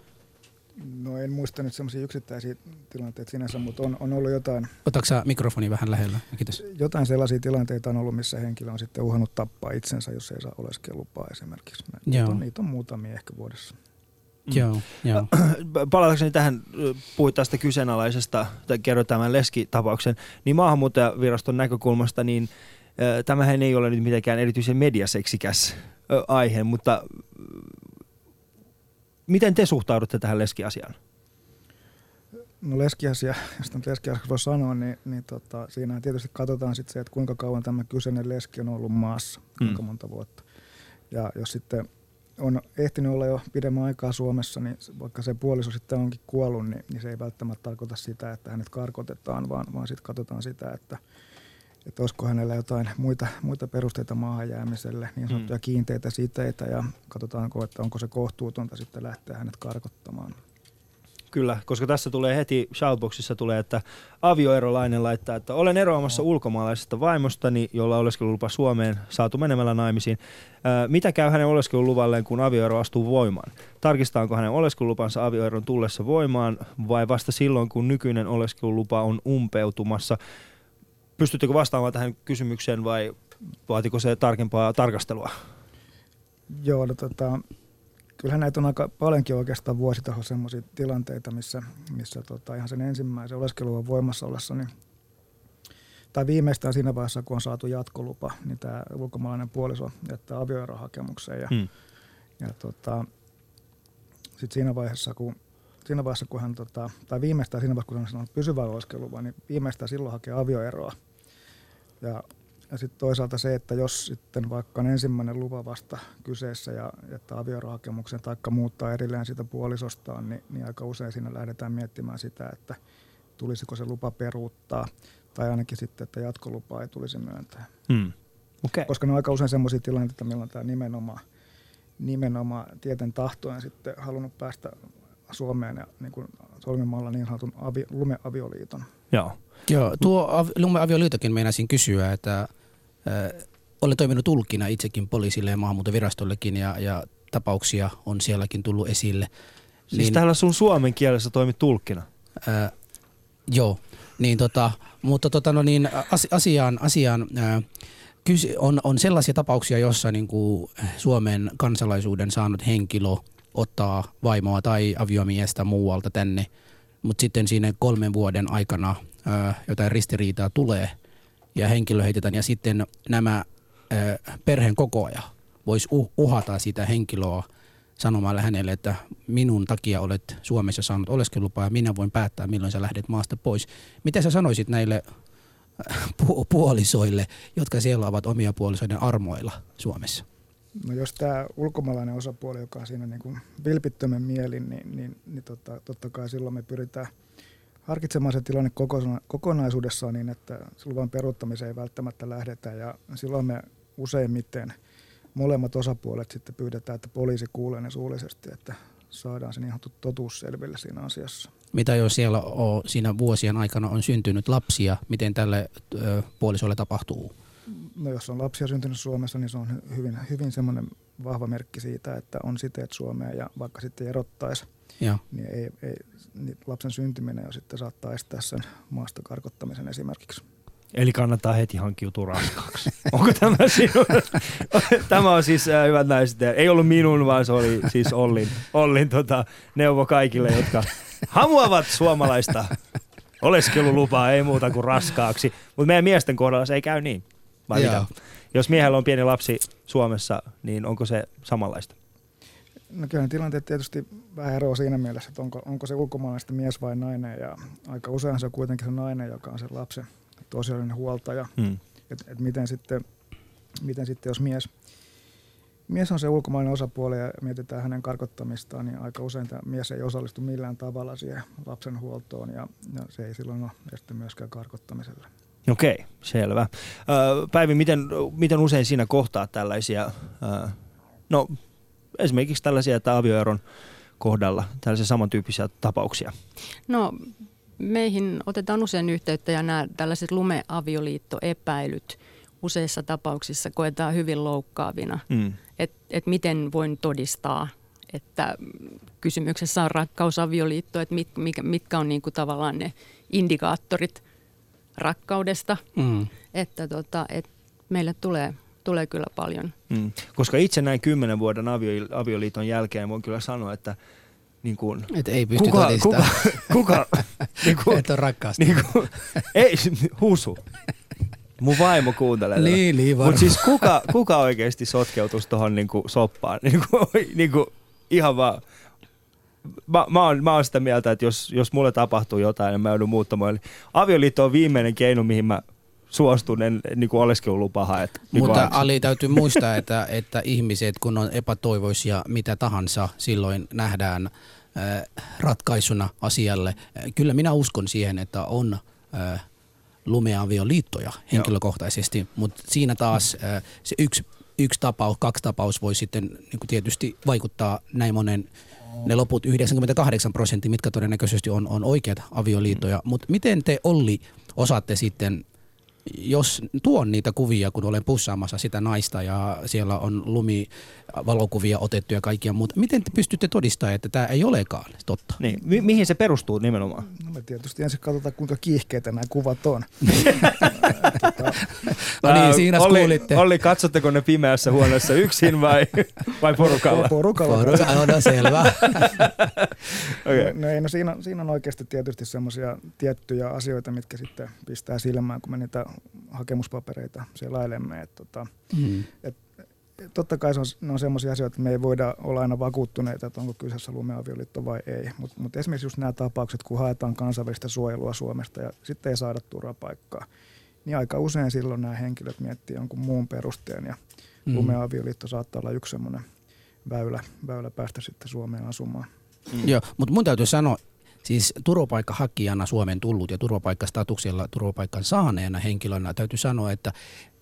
No en muista nyt semmoisia yksittäisiä tilanteita sinänsä, mutta on, on ollut jotain, Otatko mikrofoni vähän lähellä? Kiitos. jotain sellaisia tilanteita on ollut, missä henkilö on sitten uhannut tappaa itsensä, jos ei saa oleskelulupaa esimerkiksi. Niitä Joo. on, niitä on muutamia ehkä vuodessa. Mm. Joo, joo. Palatakseni tähän, puhuit tästä kyseenalaisesta, tai kerroit tämän leskitapauksen, niin maahanmuuttajaviraston näkökulmasta, niin äh, tämähän ei ole nyt mitenkään erityisen mediaseksikäs äh, aihe, mutta äh, miten te suhtaudutte tähän leskiasiaan? No leskiasia, [LAUGHS] jos nyt leskiasia voi sanoa, niin, niin tota, siinä tietysti katsotaan sitten se, että kuinka kauan tämä kyseinen leski on ollut maassa, kuinka Mm. monta vuotta. Ja jos sitten on ehtinyt olla jo pidemmän aikaa Suomessa, niin vaikka se puoliso sitten onkin kuollut, niin, niin se ei välttämättä tarkoita sitä, että hänet karkotetaan, vaan, vaan sitten katsotaan sitä, että, että olisiko hänellä jotain muita, muita perusteita maahan jäämiselle, niin sanottuja Mm. kiinteitä siteitä, ja katsotaanko, että onko se kohtuutonta sitten lähteä hänet karkottamaan. Kyllä, koska tässä tulee heti, shoutboxissa tulee, että avioerolainen laittaa, että olen eroamassa ulkomaalaisesta vaimostani, jolla oleskelulupa Suomeen, saatu menemällä naimisiin. Ää, mitä käy hänen oleskeluluvalleen, kun avioero astuu voimaan? Tarkistaanko hänen oleskelulupansa avioeron tullessa voimaan vai vasta silloin, kun nykyinen oleskelulupa on umpeutumassa? Pystyttekö vastaamaan tähän kysymykseen vai vaatiko se tarkempaa tarkastelua? Joo, no, tota, kyllähän näitä on aika paljonkin oikeastaan vuositasolla sellaisia tilanteita, missä, missä tota, ihan sen ensimmäisen oleskeluvan voimassa ollessa, niin, tai viimeistään siinä vaiheessa, kun on saatu jatkolupa, niin tämä ulkomaalainen puoliso jättää avioerohakemuksen. Ja, Hmm. ja tota, sitten siinä vaiheessa, kun siinä vaiheessa, kun hän, tota, tai viimeistään siinä vaiheessa, kun hän on saanut pysyvän oleskeluvan, niin viimeistään silloin hakee avioeroa. Ja, ja sitten toisaalta se, että jos sitten vaikka on ensimmäinen lupa vasta kyseessä ja jättää avioerohakemuksen tai muuttaa erilleen sitä puolisostaan, niin, niin aika usein siinä lähdetään miettimään sitä, että tulisiko se lupa peruuttaa tai ainakin sitten, että jatkolupaa ei tulisi myöntää. Hmm. Okay. Koska ne on aika usein sellaisia tilanteita, milloin tämä nimenomaan, nimenomaan tieten tahtoen sitten halunnut päästä Suomeen ja niin kuin solmimalla niin sanotun avi, lumeavioliiton. Joo. Joo, tuo av- lumeavioliitokin meinasin kysyä, että äh, olen toiminut tulkina itsekin poliisille ja maahanmuuttovirastollekin ja, ja tapauksia on sielläkin tullut esille. Siis niin, täällä sun suomen kielessä toimit tulkkina. Äh, joo, niin tota, mutta tota, no niin, as, asiaan, asiaan äh, kyse, on, on sellaisia tapauksia, jossa niin kuin Suomen kansalaisuuden saanut henkilö ottaa vaimoa tai aviomiestä muualta tänne, mutta sitten siinä kolmen vuoden aikana ää, jotain ristiriitaa tulee ja henkilö heitetään ja sitten nämä ää, perheen kokoaja voisi uh, uhata sitä henkilöä sanomalla hänelle, että minun takia olet Suomessa saanut oleskelulupaa ja minä voin päättää, milloin sä lähdet maasta pois. Mitä sä sanoisit näille pu- puolisoille, jotka siellä ovat omia puolisoiden armoilla Suomessa? No jos tämä ulkomaalainen osapuoli, joka on siinä niin kuin vilpittömän mielin, niin, niin, niin tota, totta kai silloin me pyritään harkitsemaan se tilanne kokonaisuudessaan niin, että luvan peruuttamiseen ei välttämättä lähdetä ja silloin me useimmiten molemmat osapuolet sitten pyydetään, että poliisi kuulee ne suullisesti, että saadaan sen ihan totuus selville siinä asiassa. Mitä jos siellä on, siinä vuosien aikana on syntynyt lapsia, miten tälle ö, puolisolle tapahtuu? No jos on lapsia syntynyt Suomessa, niin se on hyvin, hyvin semmoinen vahva merkki siitä, että on siteet Suomeen ja vaikka sitten erottaisi, ja. niin, ei, ei, niin lapsen syntyminen jo sitten saattaa estää sen maasta karkottamisen esimerkiksi. Eli kannattaa heti hankkiutua raskaaksi. [LAUGHS] Onko tämä sinun? [LAUGHS] tämä on siis, äh, hyvät naiset, ei ollut minun, vaan se oli siis Ollin, Ollin tota, neuvo kaikille, jotka hamuavat suomalaista oleskelulupaa, ei muuta kuin raskaaksi. Mutta meidän miesten kohdalla se ei käy niin. Vai mitä? Jos miehellä on pieni lapsi Suomessa, niin onko se samanlaista? No kyllä tilanteet tietysti vähän eroa siinä mielessä, että onko, onko se ulkomaalaista mies vai nainen. Ja aika usein se on kuitenkin se nainen, joka on se lapsen tosiaalinen huoltaja. Hmm. Että et miten, sitten, miten sitten, jos mies, mies on se ulkomainen osapuoli ja mietitään hänen karkottamistaan, niin aika usein tämä mies ei osallistu millään tavalla siihen lapsen huoltoon ja, ja se ei silloin ole este myöskään karkottamiselle. Okei, selvä. Päivi, miten, miten usein siinä kohtaa tällaisia, no esimerkiksi tällaisia, että avioeron kohdalla tällaisia samantyyppisiä tapauksia? No meihin otetaan usein yhteyttä ja nämä tällaiset lumeavioliittoepäilyt useissa tapauksissa koetaan hyvin loukkaavina. Mm. Että et miten voin todistaa, että kysymyksessä on rakkausavioliitto, että mit, mitkä, mitkä on niinku tavallaan ne indikaattorit rakkaudesta. Mm. Että tota, et meille tulee, tulee kyllä paljon. Mm. Koska itse näin kymmenen vuoden avioliiton jälkeen voin kyllä sanoa, että – niin kuin, Et ei pysty kuka, kuka, kuka, niin [LAUGHS] kuin, Et on Niin kuin, ei, husu. Mun vaimo kuuntelee. Niin, niin Mutta siis kuka, kuka oikeasti sotkeutuisi tuohon niin soppaan? Niin kuin, niin kuin, ihan vaan mä, mä, oon, mä oon sitä mieltä, että jos, jos mulle tapahtuu jotain, niin mä joudun muuttamaan. Eli avioliitto on viimeinen keino, mihin mä suostun en, niin kuin oleskelulupaa haet. Niin Mutta Ali täytyy muistaa, että, että ihmiset kun on epätoivoisia mitä tahansa, silloin nähdään äh, ratkaisuna asialle. Äh, kyllä minä uskon siihen, että on äh, lumeavioliittoja henkilökohtaisesti, mutta siinä taas äh, se yksi, yksi tapaus, kaksi tapaus voi sitten niin kuin tietysti vaikuttaa näin monen ne loput 98 prosenttia, mitkä todennäköisesti on, on oikeat avioliittoja. Mm. Mutta miten te Olli osaatte sitten jos tuon niitä kuvia, kun olen pussaamassa sitä naista ja siellä on lumivalokuvia otettu ja kaikkia muuta, miten te pystytte todistamaan, että tämä ei olekaan totta? Niin. Mi- mihin se perustuu nimenomaan? No me tietysti ensin katsotaan, kuinka kiihkeitä nämä kuvat on. [LAUGHS] no niin, siinä Olli, kuulitte. Olli, katsotteko ne pimeässä huoneessa yksin vai, [LAUGHS] vai porukalla? Porukalla. Porukalla, no selvä. [LAUGHS] okay. no, ei, no siinä, siinä on oikeasti tietysti semmoisia tiettyjä asioita, mitkä sitten pistää silmään, kun me niitä hakemuspapereita selailemme. Et, tota, mm. et, totta kai se on, ne on sellaisia asioita, että me ei voida olla aina vakuuttuneita, että onko kyseessä lumeavioliitto vai ei. Mutta mut esimerkiksi just nämä tapaukset, kun haetaan kansainvälistä suojelua Suomesta ja sitten ei saada turvapaikkaa, niin aika usein silloin nämä henkilöt miettii jonkun muun perusteen ja mm. lumeavioliitto saattaa olla yksi semmoinen väylä, väylä päästä sitten Suomeen asumaan. Mm. Joo, mutta mun täytyy sanoa, Siis turvapaikkahakijana Suomen tullut ja turvapaikkastatuksella turvapaikan saaneena henkilönä täytyy sanoa, että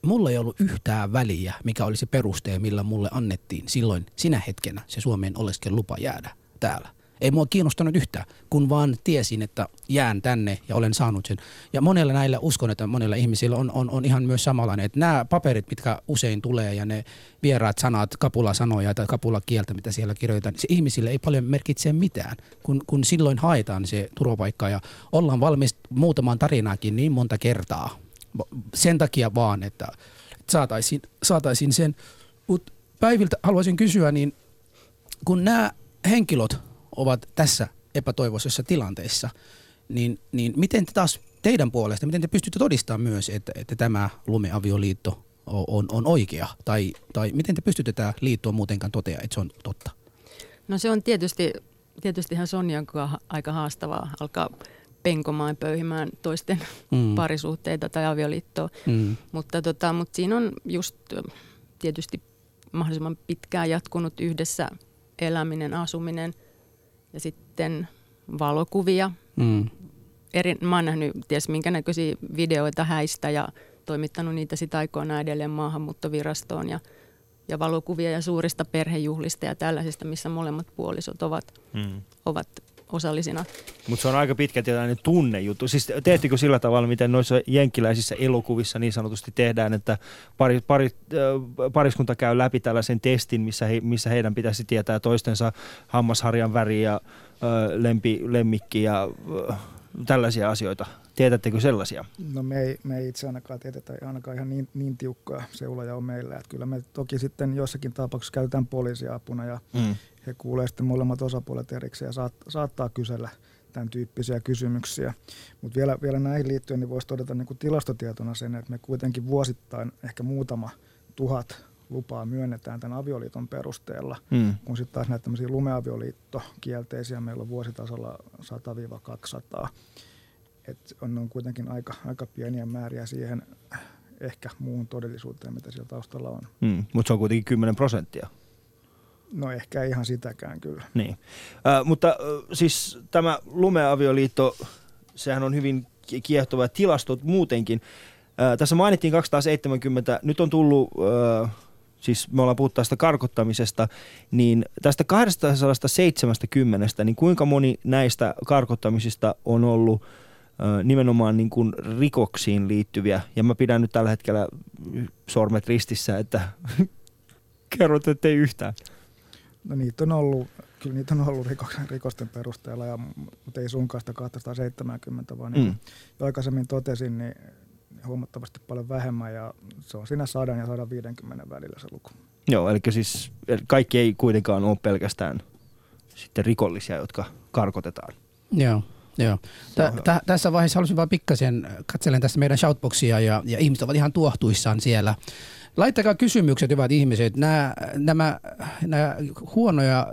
mulla ei ollut yhtään väliä, mikä olisi peruste, millä mulle annettiin silloin sinä hetkenä se Suomen oleskelulupa jäädä täällä. Ei mua kiinnostanut yhtään, kun vaan tiesin, että jään tänne ja olen saanut sen. Ja monella näillä, uskon, että monella ihmisillä on, on, on ihan myös samanlainen, että nämä paperit, mitkä usein tulee ja ne vieraat sanat, kapula-sanoja tai kapula-kieltä, mitä siellä kirjoitetaan, niin se ihmisille ei paljon merkitse mitään, kun, kun silloin haetaan se turvapaikka ja ollaan valmis muutamaan tarinaakin niin monta kertaa. Sen takia vaan, että saataisiin, saataisiin sen. Mutta Päiviltä haluaisin kysyä, niin kun nämä henkilöt ovat tässä epätoivoisessa tilanteessa, niin, niin miten te taas teidän puolesta, miten te pystytte todistamaan myös, että, että tämä lumeavioliitto on, on, oikea? Tai, tai miten te pystytte tämä liittoa muutenkaan toteamaan, että se on totta? No se on tietysti, tietystihän Sonjan aika haastavaa alkaa penkomaan ja pöyhimään toisten mm. parisuhteita tai avioliittoa. Mm. Mutta, tota, mutta siinä on just tietysti mahdollisimman pitkään jatkunut yhdessä eläminen, asuminen ja sitten valokuvia. Mm. Eri, mä oon nähnyt ties minkä näköisiä videoita häistä ja toimittanut niitä sitä aikoina edelleen maahanmuuttovirastoon ja, ja valokuvia ja suurista perhejuhlista ja tällaisista, missä molemmat puolisot ovat, mm. ovat osallisina. Mutta se on aika pitkä tällainen tunnejuttu. Siis teettekö sillä tavalla, miten noissa jenkkiläisissä elokuvissa niin sanotusti tehdään, että pari, pari, pariskunta käy läpi tällaisen testin, missä, he, missä heidän pitäisi tietää toistensa hammasharjan väri ja ö, lempi, lemmikki ja ö, tällaisia asioita. Tiedättekö sellaisia? No me ei, me ei itse ainakaan tiedetä ainakaan ihan niin, niin tiukkaa seuloja on meillä. Että kyllä me toki sitten jossakin tapauksessa käytetään poliisiapuna ja mm he kuulee sitten molemmat osapuolet erikseen ja saat, saattaa kysellä tämän tyyppisiä kysymyksiä. Mutta vielä, vielä näihin liittyen niin voisi todeta niin kuin tilastotietona sen, että me kuitenkin vuosittain ehkä muutama tuhat lupaa myönnetään tämän avioliiton perusteella, mm. kun sitten taas näitä tämmöisiä lumeavioliittokielteisiä meillä on vuositasolla 100-200. Et on, on kuitenkin aika, aika pieniä määriä siihen ehkä muuhun todellisuuteen, mitä siellä taustalla on. Mm, mutta se on kuitenkin 10 prosenttia. No ehkä ihan sitäkään kyllä. Niin. Äh, mutta siis tämä lumeavioliitto, sehän on hyvin kiehtova tilastot muutenkin. Äh, tässä mainittiin 270, nyt on tullut, äh, siis me ollaan puhuttu tästä karkottamisesta, niin tästä 270, niin kuinka moni näistä karkottamisista on ollut nimenomaan niin kuin rikoksiin liittyviä, ja mä pidän nyt tällä hetkellä sormet ristissä, että [LAUGHS] kerrot, ettei yhtään. No niitä on ollut, kyllä niitä on ollut rikosten perusteella, ja, mutta ei suinkaan sitä 270, vaan niin mm. niin aikaisemmin totesin, niin huomattavasti paljon vähemmän ja se on siinä 100 ja 150 välillä se luku. Joo, eli siis kaikki ei kuitenkaan ole pelkästään sitten rikollisia, jotka karkotetaan. Joo. Joo. Tä, tä, tässä vaiheessa halusin vain pikkasen, katselen tässä meidän shoutboxia ja, ja ihmiset ovat ihan tuohtuissaan siellä. Laittakaa kysymykset, hyvät ihmiset. Nämä, nämä, nämä huonoja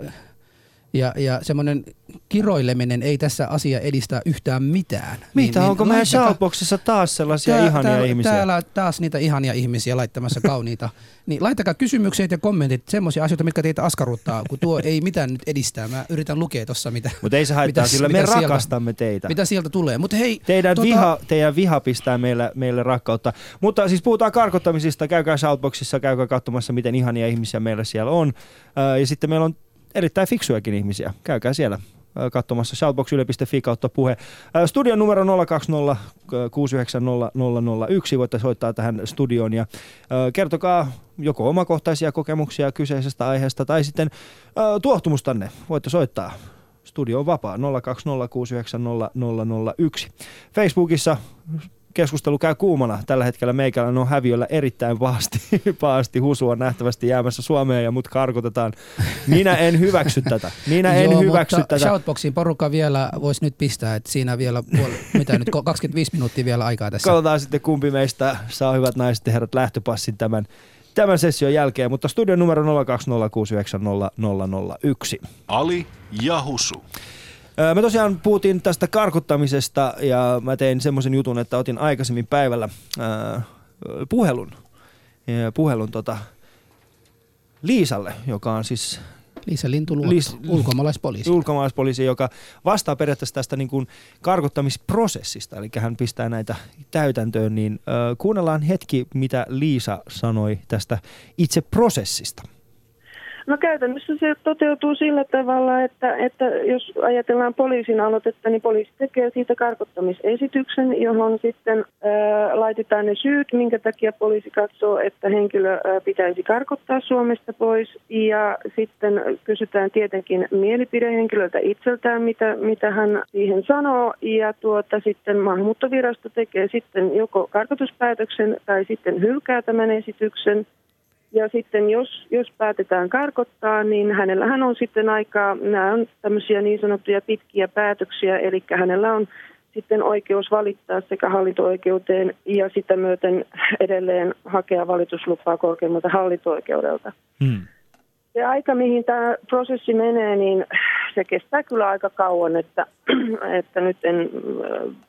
ja, ja semmoinen kiroileminen ei tässä asia edistä yhtään mitään. Mitä, niin, onko niin meidän shoutboxissa taas sellaisia tää, ihania täällä, ihmisiä? Täällä taas niitä ihania ihmisiä laittamassa [LAUGHS] kauniita. niin laittakaa kysymykset ja kommentit, semmoisia asioita, mitkä teitä askarruttaa, kun tuo ei mitään nyt edistää. Mä yritän lukea tuossa mitä. Mutta ei se haittaa, sillä me sieltä, rakastamme teitä. Mitä sieltä tulee. Mut hei, teidän, tota... viha, teidän viha pistää meille, meille rakkautta. Mutta siis puhutaan karkottamisista, käykää shoutboxissa, käykää katsomassa, miten ihania ihmisiä meillä siellä on. Ja sitten meillä on erittäin fiksujakin ihmisiä. Käykää siellä katsomassa shoutboxyle.fi kautta puhe. Studion numero 020 690 001. Voitte soittaa tähän studioon ja kertokaa joko omakohtaisia kokemuksia kyseisestä aiheesta tai sitten tuohtumustanne. Voitte soittaa. Studio on vapaa 020 Facebookissa keskustelu käy kuumana. Tällä hetkellä meikällä on häviöllä erittäin pahasti, [LAUGHS] pahasti husua nähtävästi jäämässä Suomeen ja mut karkotetaan. Minä en hyväksy tätä. Minä en Joo, hyväksy mutta tätä. Shoutboxiin porukka vielä voisi nyt pistää, että siinä vielä, puoli, [LAUGHS] mitä nyt, 25 minuuttia vielä aikaa tässä. Katsotaan sitten kumpi meistä saa hyvät naiset ja herrat lähtöpassin tämän tämän session jälkeen, mutta studion numero 02069001. Ali ja Husu. Me tosiaan puhuttiin tästä karkottamisesta ja mä tein semmoisen jutun, että otin aikaisemmin päivällä ää, puhelun, puhelun tota Liisalle, joka on siis Liisa Lintuluotto, Liis, ulkomaalaispoliisi. Ulkomaalaispoliisi, joka vastaa periaatteessa tästä niin kuin karkottamisprosessista, eli hän pistää näitä täytäntöön, niin äh, kuunnellaan hetki, mitä Liisa sanoi tästä itse prosessista. No käytännössä se toteutuu sillä tavalla, että, että jos ajatellaan poliisin aloitetta, niin poliisi tekee siitä karkottamisesityksen, johon sitten ää, laitetaan ne syyt, minkä takia poliisi katsoo, että henkilö ää, pitäisi karkottaa Suomesta pois. Ja sitten kysytään tietenkin mielipidehenkilöltä itseltään, mitä, mitä hän siihen sanoo. Ja tuota, sitten maahanmuuttovirasto tekee sitten joko karkotuspäätöksen tai sitten hylkää tämän esityksen. Ja sitten jos, jos päätetään karkottaa, niin hänellähän on sitten aikaa, nämä on tämmöisiä niin sanottuja pitkiä päätöksiä, eli hänellä on sitten oikeus valittaa sekä hallinto-oikeuteen ja sitä myöten edelleen hakea valituslupaa korkeimmalta hallinto-oikeudelta. Hmm. Se aika, mihin tämä prosessi menee, niin se kestää kyllä aika kauan, että, että nyt en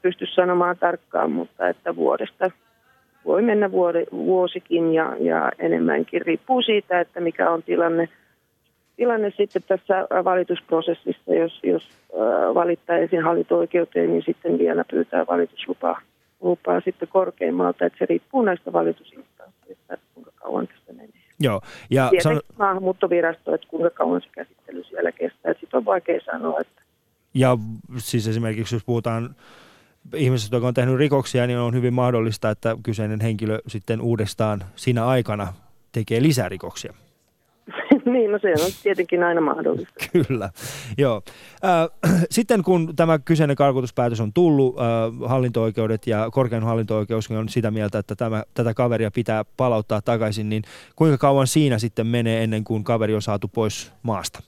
pysty sanomaan tarkkaan, mutta että vuodesta voi mennä vuosikin ja, ja enemmänkin. Riippuu siitä, että mikä on tilanne, tilanne sitten tässä valitusprosessissa. Jos, jos valittaa ensin hallinto-oikeuteen, niin sitten vielä pyytää valituslupaa lupaa sitten korkeimmalta. Että se riippuu näistä valitusinstansseista, että kuinka kauan tästä menee. Joo. Ja san... maahanmuuttovirasto, että kuinka kauan se käsittely siellä kestää. Sitten on vaikea sanoa, että ja siis esimerkiksi jos puhutaan ihmisestä, joka on tehnyt rikoksia, niin on hyvin mahdollista, että kyseinen henkilö sitten uudestaan siinä aikana tekee lisärikoksia. [LAUGHS] niin, no se on tietenkin aina mahdollista. [LAUGHS] Kyllä, joo. [CLEARS THROAT] sitten kun tämä kyseinen karkotuspäätös on tullut, hallinto-oikeudet ja korkein hallinto-oikeus on sitä mieltä, että tämä, tätä kaveria pitää palauttaa takaisin, niin kuinka kauan siinä sitten menee ennen kuin kaveri on saatu pois maasta?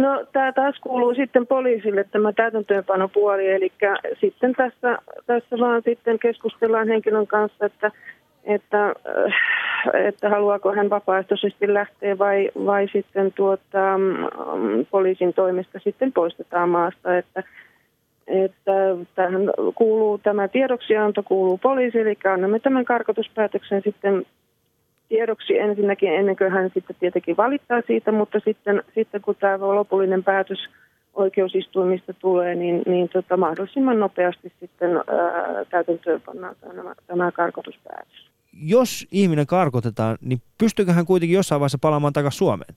No tämä taas kuuluu sitten poliisille tämä täytäntöönpanopuoli, eli sitten tässä, tässä vaan sitten keskustellaan henkilön kanssa, että, että, äh, että haluaako hän vapaaehtoisesti lähteä vai, vai sitten tuota, mm, poliisin toimesta sitten poistetaan maasta, että, että tähän kuuluu tämä tiedoksianto kuuluu poliisille, eli annamme tämän karkotuspäätöksen sitten tiedoksi ensinnäkin ennen kuin hän sitten tietenkin valittaa siitä, mutta sitten, sitten kun tämä lopullinen päätös oikeusistuimista tulee, niin, niin tota, mahdollisimman nopeasti sitten täytäntöön pannaan tämä, tämä karkotuspäätös. Jos ihminen karkotetaan, niin pystyykö hän kuitenkin jossain vaiheessa palaamaan takaisin Suomeen?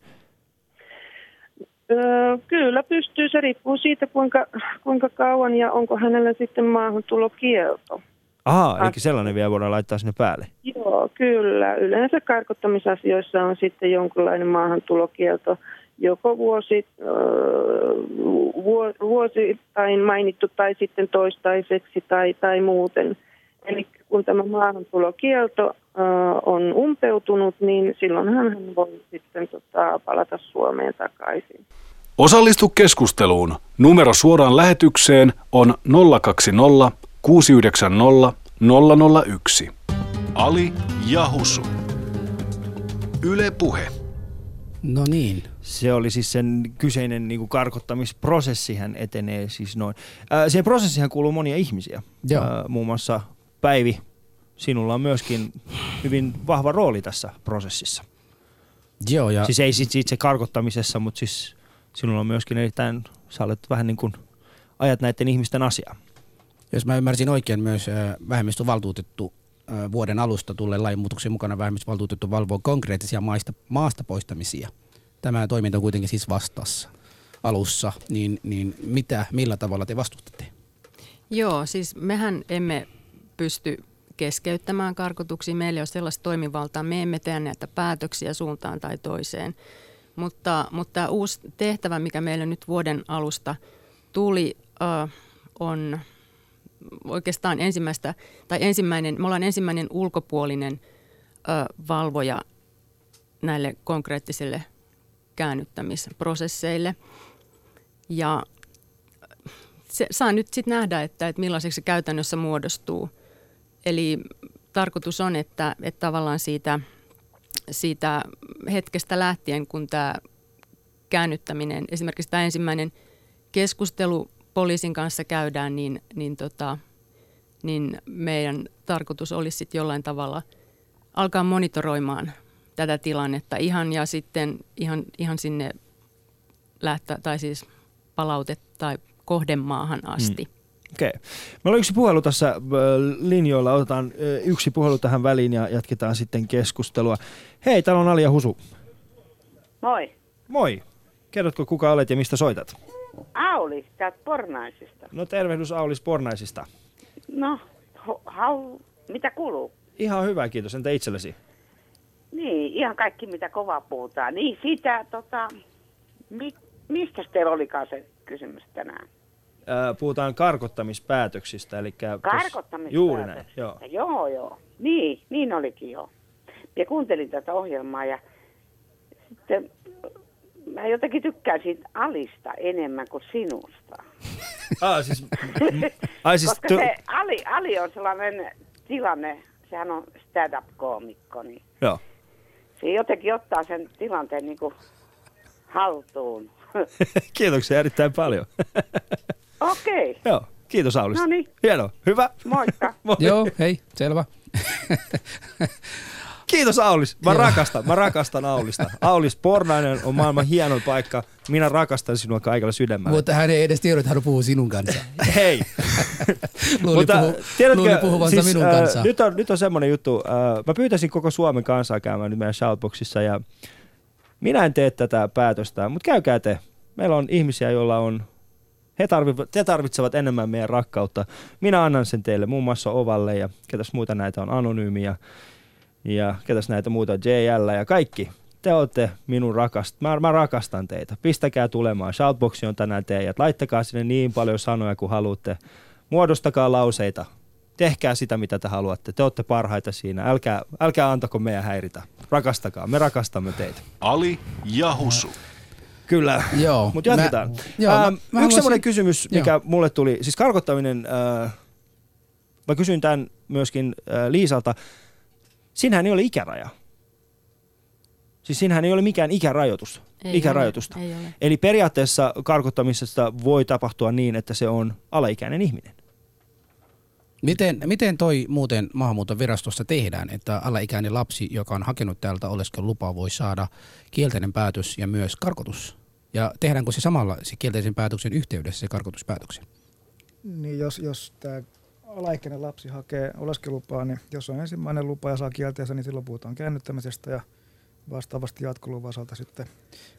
Öö, kyllä pystyy. Se riippuu siitä, kuinka, kuinka kauan ja onko hänellä sitten maahantulokielto. Aha, eli sellainen vielä voidaan laittaa sinne päälle. Joo, kyllä. Yleensä karkottamisasioissa on sitten jonkinlainen maahantulokielto, joko vuosi, vuosittain mainittu tai sitten toistaiseksi tai, tai muuten. Eli kun tämä maahantulokielto on umpeutunut, niin silloin hän voi sitten tota, palata Suomeen takaisin. Osallistu keskusteluun. Numero suoraan lähetykseen on 020 690 001. Ali Jahusu. Yle Puhe. No niin. Se oli siis sen kyseinen niin kuin karkottamisprosessi, hän etenee siis noin. Äh, siihen prosessihan kuuluu monia ihmisiä. Joo. Äh, muun muassa Päivi, sinulla on myöskin hyvin vahva rooli tässä prosessissa. Joo. Ja... Siis ei sit itse karkottamisessa, mutta siis sinulla on myöskin erittäin, sä olet vähän niin kuin ajat näiden ihmisten asiaa. Jos mä ymmärsin oikein, myös vähemmistövaltuutettu vuoden alusta tulleen lainmuutoksen mukana vähemmistövaltuutettu valvoo konkreettisia maista, maasta poistamisia. Tämä toiminta on kuitenkin siis vastassa alussa, niin, niin mitä, millä tavalla te vastustatte? Joo, siis mehän emme pysty keskeyttämään karkotuksia. Meillä ei ole sellaista toimivaltaa. Me emme tee näitä päätöksiä suuntaan tai toiseen. Mutta, mutta tämä uusi tehtävä, mikä meille nyt vuoden alusta tuli, on oikeastaan ensimmäistä, tai ensimmäinen, me ollaan ensimmäinen ulkopuolinen ö, valvoja näille konkreettisille käännyttämisprosesseille. Ja se saa nyt sitten nähdä, että, että millaiseksi se käytännössä muodostuu. Eli tarkoitus on, että, että tavallaan siitä, siitä hetkestä lähtien, kun tämä käännyttäminen, esimerkiksi tämä ensimmäinen keskustelu poliisin kanssa käydään, niin, niin, tota, niin meidän tarkoitus olisi sitten jollain tavalla alkaa monitoroimaan tätä tilannetta ihan ja sitten ihan, ihan sinne lähtä, tai siis palautet tai kohdemaahan asti. Mm. Okei. Okay. Meillä on yksi puhelu tässä linjoilla. Otetaan yksi puhelu tähän väliin ja jatketaan sitten keskustelua. Hei, täällä on Alia Husu. Moi. Moi. Kerrotko kuka olet ja mistä soitat? Auli, täältä Pornaisista. No tervehdys Aulis Pornaisista. No, hau, mitä kuuluu? Ihan hyvä, kiitos. Entä itsellesi? Niin, ihan kaikki mitä kova puhutaan. Niin sitä, tota, mi, mistä teillä olikaan se kysymys tänään? Ää, puhutaan karkottamispäätöksistä, eli Karkottamispäätöksistä. Juuri näin, joo. Joo, joo. Niin, niin olikin joo. Ja kuuntelin tätä ohjelmaa ja sitten mä jotenkin tykkään siitä Alista enemmän kuin sinusta. [LAUGHS] Ah, siis, [LAUGHS] ai siis Koska tu- se Ali, Ali on sellainen tilanne, sehän on stand-up-koomikko, niin Joo. se jotenkin ottaa sen tilanteen niin kuin haltuun. [LAUGHS] Kiitoksia erittäin paljon. Okei, okay. Joo, kiitos Aulis. Noniin. Hienoa, hyvä. moikka. Moi. Joo, hei, selvä. Kiitos Aulis. Mä Joo. rakastan, mä rakastan Aulista. Aulis Pornainen on maailman hienoin paikka. Minä rakastan sinua kaikella sydämellä. Mutta hän ei edes tiedä, että hän puhuu sinun kanssa. Hei. [LAUGHS] Luuli, Mutta puhu, tiedätkö, luuli puhuvansa siis, minun äh, kanssa. nyt, on, nyt on semmoinen juttu. Äh, mä pyytäisin koko Suomen kansaa käymään nyt meidän shoutboxissa ja minä en tee tätä päätöstä, mutta käykää te. Meillä on ihmisiä, joilla on he, tarvitsevat, he tarvitsevat enemmän meidän rakkautta. Minä annan sen teille, muun muassa Ovalle ja ketäs muita näitä on Anonyymiä ja ketäs näitä muuta JL ja kaikki. Te olette minun rakast, mä, mä rakastan teitä. Pistäkää tulemaan. Shoutboxi on tänään teidät. Laittakaa sinne niin paljon sanoja kuin haluatte. Muodostakaa lauseita. Tehkää sitä, mitä te haluatte. Te olette parhaita siinä. Älkää, älkää antako meidän häiritä. Rakastakaa. Me rakastamme teitä. Ali ja Husu. Kyllä. Joo. Mutta jatketaan. Mä, joo, ähm, mä, mä yksi haluaisin- semmoinen kysymys, mikä Joo. mulle tuli. Siis karkottaminen, äh, mä kysyin tämän myöskin äh, Liisalta. Siinähän ei ole ikäraja. Siis siinähän ei ole mikään ikärajoitus. Ei ikärajoitusta. Ole, ei ole. Eli periaatteessa karkottamisesta voi tapahtua niin, että se on alaikäinen ihminen. Miten, miten toi muuten maahanmuuton virastossa tehdään, että alaikäinen lapsi, joka on hakenut täältä oleskelulupaa, voi saada kielteinen päätös ja myös karkotus? Ja tehdäänkö se samalla se kielteisen päätöksen yhteydessä se karkotuspäätöksen? Niin jos, jos tämä alaikäinen lapsi hakee oleskelupaa, niin jos on ensimmäinen lupa ja saa kielteensä, niin silloin puhutaan käännyttämisestä ja vastaavasti jatkoluvan osalta sitten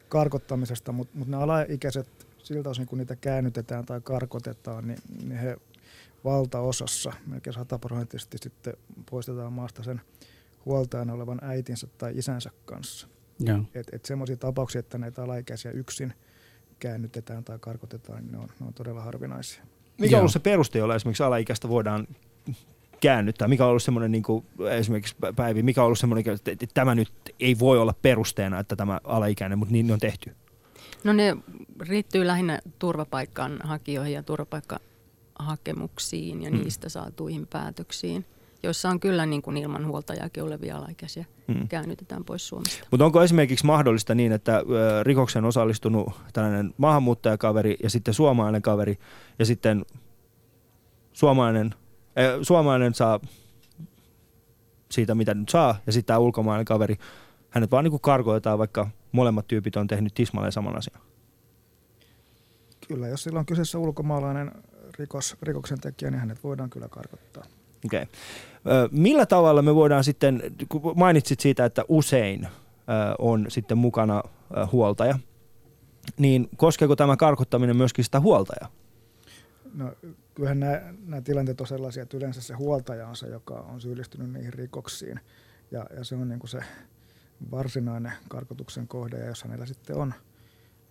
karkottamisesta, mutta mut ne alaikäiset siltä osin, kun niitä käännytetään tai karkotetaan, niin, niin he valtaosassa, melkein sataprosenttisesti sitten poistetaan maasta sen huoltajana olevan äitinsä tai isänsä kanssa. Joo. Et, et semmoisia tapauksia, että näitä alaikäisiä yksin käännytetään tai karkotetaan, niin ne on, ne on todella harvinaisia. Mikä on ollut se peruste, jolla esimerkiksi alaikäistä voidaan käännyttää? Mikä on ollut semmoinen niin kuin, esimerkiksi Päivi, mikä on ollut semmoinen, että että tämä nyt ei voi olla perusteena, että tämä alaikäinen, mutta niin ne on tehty? No ne riittyy lähinnä turvapaikan hakijoihin ja turvapaikkahakemuksiin ja Mm. niistä saatuihin päätöksiin, joissa on kyllä niin kuin ilman huoltajaakin olevia alaikäisiä Mm. käännytetään pois Suomesta. Mutta onko esimerkiksi mahdollista niin, että rikoksen osallistunut tällainen maahanmuuttajakaveri ja sitten suomalainen kaveri ja sitten suomalainen, äh, suomalainen saa siitä, mitä nyt saa, ja sitten tämä ulkomaalainen kaveri, hänet vaan niin karkoitetaan, vaikka molemmat tyypit on tehnyt tismalleen saman asian. Kyllä, jos sillä on kyseessä ulkomaalainen rikos, rikoksen tekijä, niin hänet voidaan kyllä karkottaa. Okay. Millä tavalla me voidaan sitten, kun mainitsit siitä, että usein on sitten mukana huoltaja, niin koskeeko tämä karkottaminen myöskin sitä huoltajaa? No, kyllähän nämä, nämä tilanteet on sellaisia, että yleensä se huoltaja on se, joka on syyllistynyt niihin rikoksiin. Ja, ja se on niin kuin se varsinainen karkotuksen kohde. Ja jos hänellä sitten on,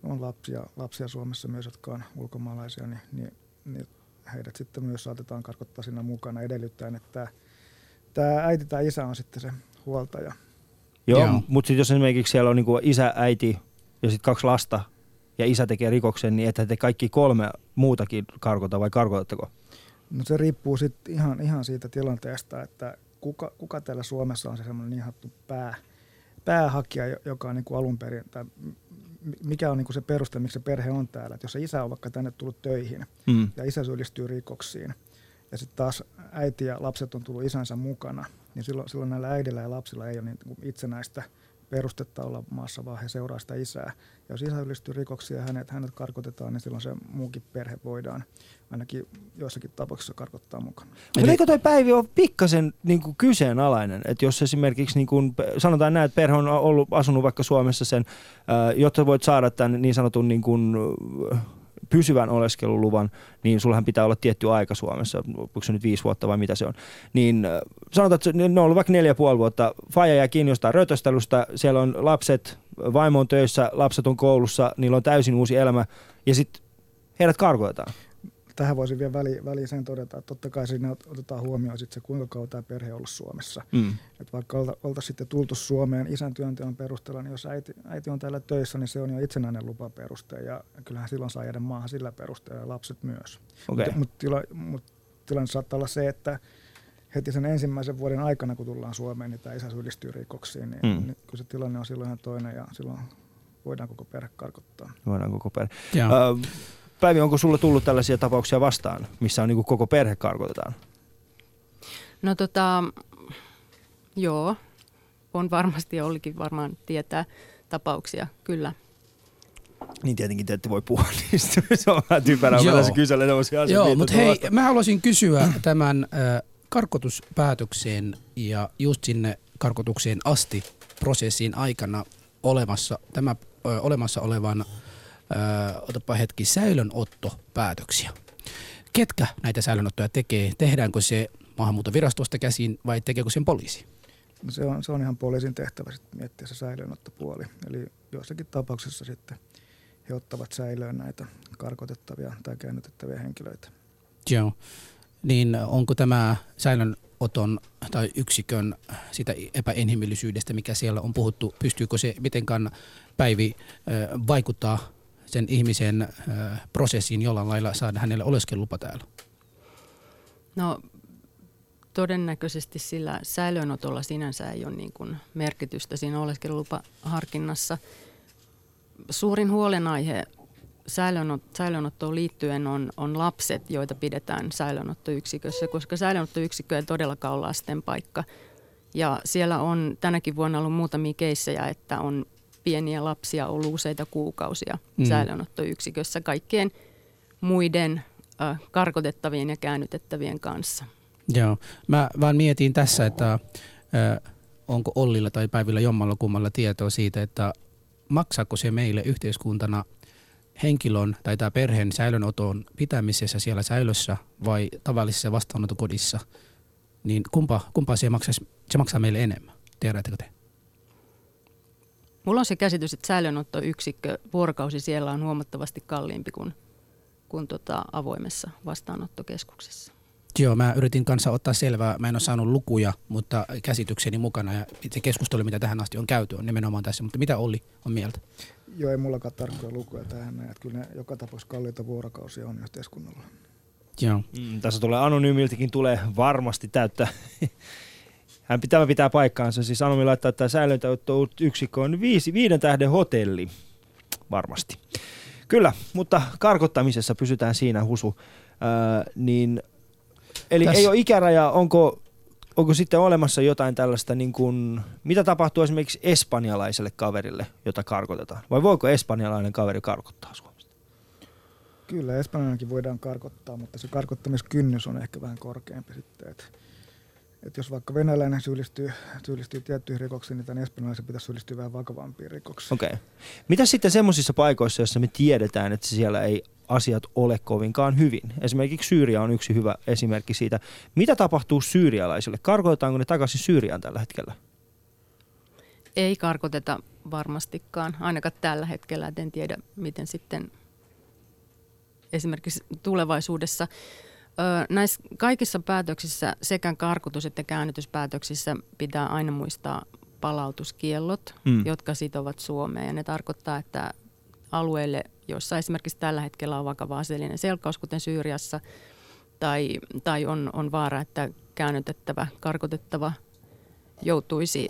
on lapsia, lapsia Suomessa myös, jotka on ulkomaalaisia, niin, niin, niin heidät sitten myös saatetaan karkottaa siinä mukana edellyttäen, että tämä, äiti tai isä on sitten se huoltaja. Joo, Joo. mutta sitten jos esimerkiksi siellä on niinku isä, äiti ja sitten kaksi lasta ja isä tekee rikoksen, niin että te kaikki kolme muutakin karkota vai karkotatteko? No se riippuu sitten ihan, ihan siitä tilanteesta, että kuka, kuka täällä Suomessa on se semmoinen niin hattu pää, päähakija, jo- joka on niin kuin alun perin, tai mikä on niin kuin se peruste, miksi se perhe on täällä. Että jos se isä on vaikka tänne tullut töihin Mm. ja isä syyllistyy rikoksiin, ja sitten taas äiti ja lapset on tullut isänsä mukana, niin silloin, silloin näillä äidillä ja lapsilla ei ole niin kuin itsenäistä perustetta olla maassa, vaan he seuraa sitä isää. Ja jos isä ylistyy rikoksia ja hänet, hänet karkotetaan, niin silloin se muukin perhe voidaan ainakin joissakin tapauksissa karkottaa mukaan. Mutta eikö toi Päivi ole pikkasen niin kuin kyseenalainen, että jos esimerkiksi niin kuin, sanotaan näin, että perhe on ollut, asunut vaikka Suomessa sen, jotta voit saada tämän niin sanotun niin kuin, pysyvän oleskeluluvan, niin sullahan pitää olla tietty aika Suomessa, onko se nyt viisi vuotta vai mitä se on. Niin äh, sanotaan, että ne on ollut vaikka neljä ja puoli vuotta, faija jää kiinni jostain rötöstelusta, siellä on lapset, vaimo on töissä, lapset on koulussa, niillä on täysin uusi elämä, ja sitten heidät karkotetaan. Tähän voisin vielä väliin, väliin sen todeta, että totta kai siinä otetaan huomioon sit se, kuinka kauan tämä perhe on ollut Suomessa. Mm. Et vaikka olta, oltaisiin sitten tultu Suomeen isän työnteon perusteella, niin jos äiti, äiti on täällä töissä, niin se on jo itsenäinen lupaperuste ja kyllähän silloin saa jäädä maahan sillä perusteella ja lapset myös. Okei. Mutta mut tila, mut tilanne saattaa olla se, että heti sen ensimmäisen vuoden aikana, kun tullaan Suomeen, niin tämä isä syyllistyy rikoksiin, niin, Mm. niin kyllä se tilanne on silloin ihan toinen ja silloin voidaan koko perhe karkottaa. Voidaan koko perhe. Joo. Ö, Päivi, onko sulle tullut tällaisia tapauksia vastaan, missä on niin kuin koko perhe karkotetaan? No tota, joo, on varmasti Ollikin varmaan tietää tapauksia, kyllä. Niin tietenkin te ette voi puhua [LAUGHS] niistä. se on vähän typerää, kun Joo. tässä kyselen tämmöisiä asioita. Joo, mutta hei, vastaan. mä haluaisin kysyä tämän äh, karkotuspäätökseen ja just sinne karkotukseen asti prosessin aikana olemassa, tämä, ö, olemassa olevan, ö, otapa hetki, säilönottopäätöksiä. Ketkä näitä säilönottoja tekee? Tehdäänkö se maahanmuuttovirastosta käsin vai tekeekö sen poliisi? No se, on, se on ihan poliisin tehtävä sitten miettiä se säilöönottopuoli. Eli joissakin tapauksissa sitten he ottavat säilöön näitä karkotettavia tai käännytettäviä henkilöitä. Joo. Niin onko tämä säilönoton tai yksikön sitä epäinhimillisyydestä, mikä siellä on puhuttu, pystyykö se mitenkään Päivi vaikuttaa sen ihmisen prosessiin jollain lailla saada hänelle oleskelulupa täällä? No todennäköisesti sillä säilöönotolla sinänsä ei ole niin kuin merkitystä siinä oleskelulupaharkinnassa. Suurin huolenaihe säilöönot, säilöönottoon liittyen on, on lapset, joita pidetään säilöönottoyksikössä, koska säilöönottoyksikkö ei todellakaan ole lasten paikka. Ja siellä on tänäkin vuonna ollut muutamia keissejä, että on pieniä lapsia ollut useita kuukausia Mm. säilöönottoyksikössä kaikkien muiden äh, karkotettavien ja käännytettävien kanssa. Joo. Mä vaan mietin tässä, että ö, onko Ollilla tai Päivillä jommalla kummalla tietoa siitä, että maksaako se meille yhteiskuntana henkilön tai tämä perheen säilönoton pitämisessä siellä säilössä vai tavallisessa vastaanottokodissa, niin kumpa, kumpa se, maksaisi, se maksaa meille enemmän? Tiedättekö te? Mulla on se käsitys, että säilöönottoyksikkö vuorokausi siellä on huomattavasti kalliimpi kuin, kuin tota avoimessa vastaanottokeskuksessa. Joo, mä yritin kanssa ottaa selvää. Mä en ole saanut lukuja, mutta käsitykseni mukana ja se keskustelu, mitä tähän asti on käyty, on nimenomaan tässä. Mutta mitä Olli on mieltä? Joo, ei mullakaan tarkkoja lukuja tähän. näin, Että kyllä ne joka tapauksessa kalliita vuorokausia on yhteiskunnalla. Joo. Mm, tässä tulee anonyymiltäkin tulee varmasti täyttä. Hän pitää, pitää paikkaansa. Siis Anomi laittaa, että tämä säilöntäyksikkö on viisi, viiden tähden hotelli. Varmasti. Kyllä, mutta karkottamisessa pysytään siinä husu. Öö, niin, eli Tässä- ei ole ikärajaa, onko, onko sitten olemassa jotain tällaista, niin kuin, mitä tapahtuu esimerkiksi espanjalaiselle kaverille, jota karkotetaan? Vai voiko espanjalainen kaveri karkottaa Suomesta? Kyllä, espanjalainenkin voidaan karkottaa, mutta se karkottamiskynnys on ehkä vähän korkeampi sitten. Et, et jos vaikka venäläinen syyllistyy, syyllistyy tiettyihin rikoksiin, niin tämän espanjalaisen pitäisi syyllistyä vähän vakavampiin rikoksiin. Okei. Okay. Mitä sitten semmoisissa paikoissa, joissa me tiedetään, että siellä ei asiat ole kovinkaan hyvin? Esimerkiksi Syyria on yksi hyvä esimerkki siitä. Mitä tapahtuu syyrialaisille? Karkoitetaanko ne takaisin Syyriaan tällä hetkellä? Ei karkoteta varmastikaan, ainakaan tällä hetkellä, et en tiedä miten sitten esimerkiksi tulevaisuudessa. Näissä kaikissa päätöksissä, sekä karkotus- että käännytyspäätöksissä pitää aina muistaa palautuskiellot, Mm. jotka sitovat Suomeen. Ja ne tarkoittaa, että alueelle, jossa esimerkiksi tällä hetkellä on vakava aseellinen selkkaus, kuten Syyriassa, tai, tai on, on vaara, että käännytettävä, karkotettava joutuisi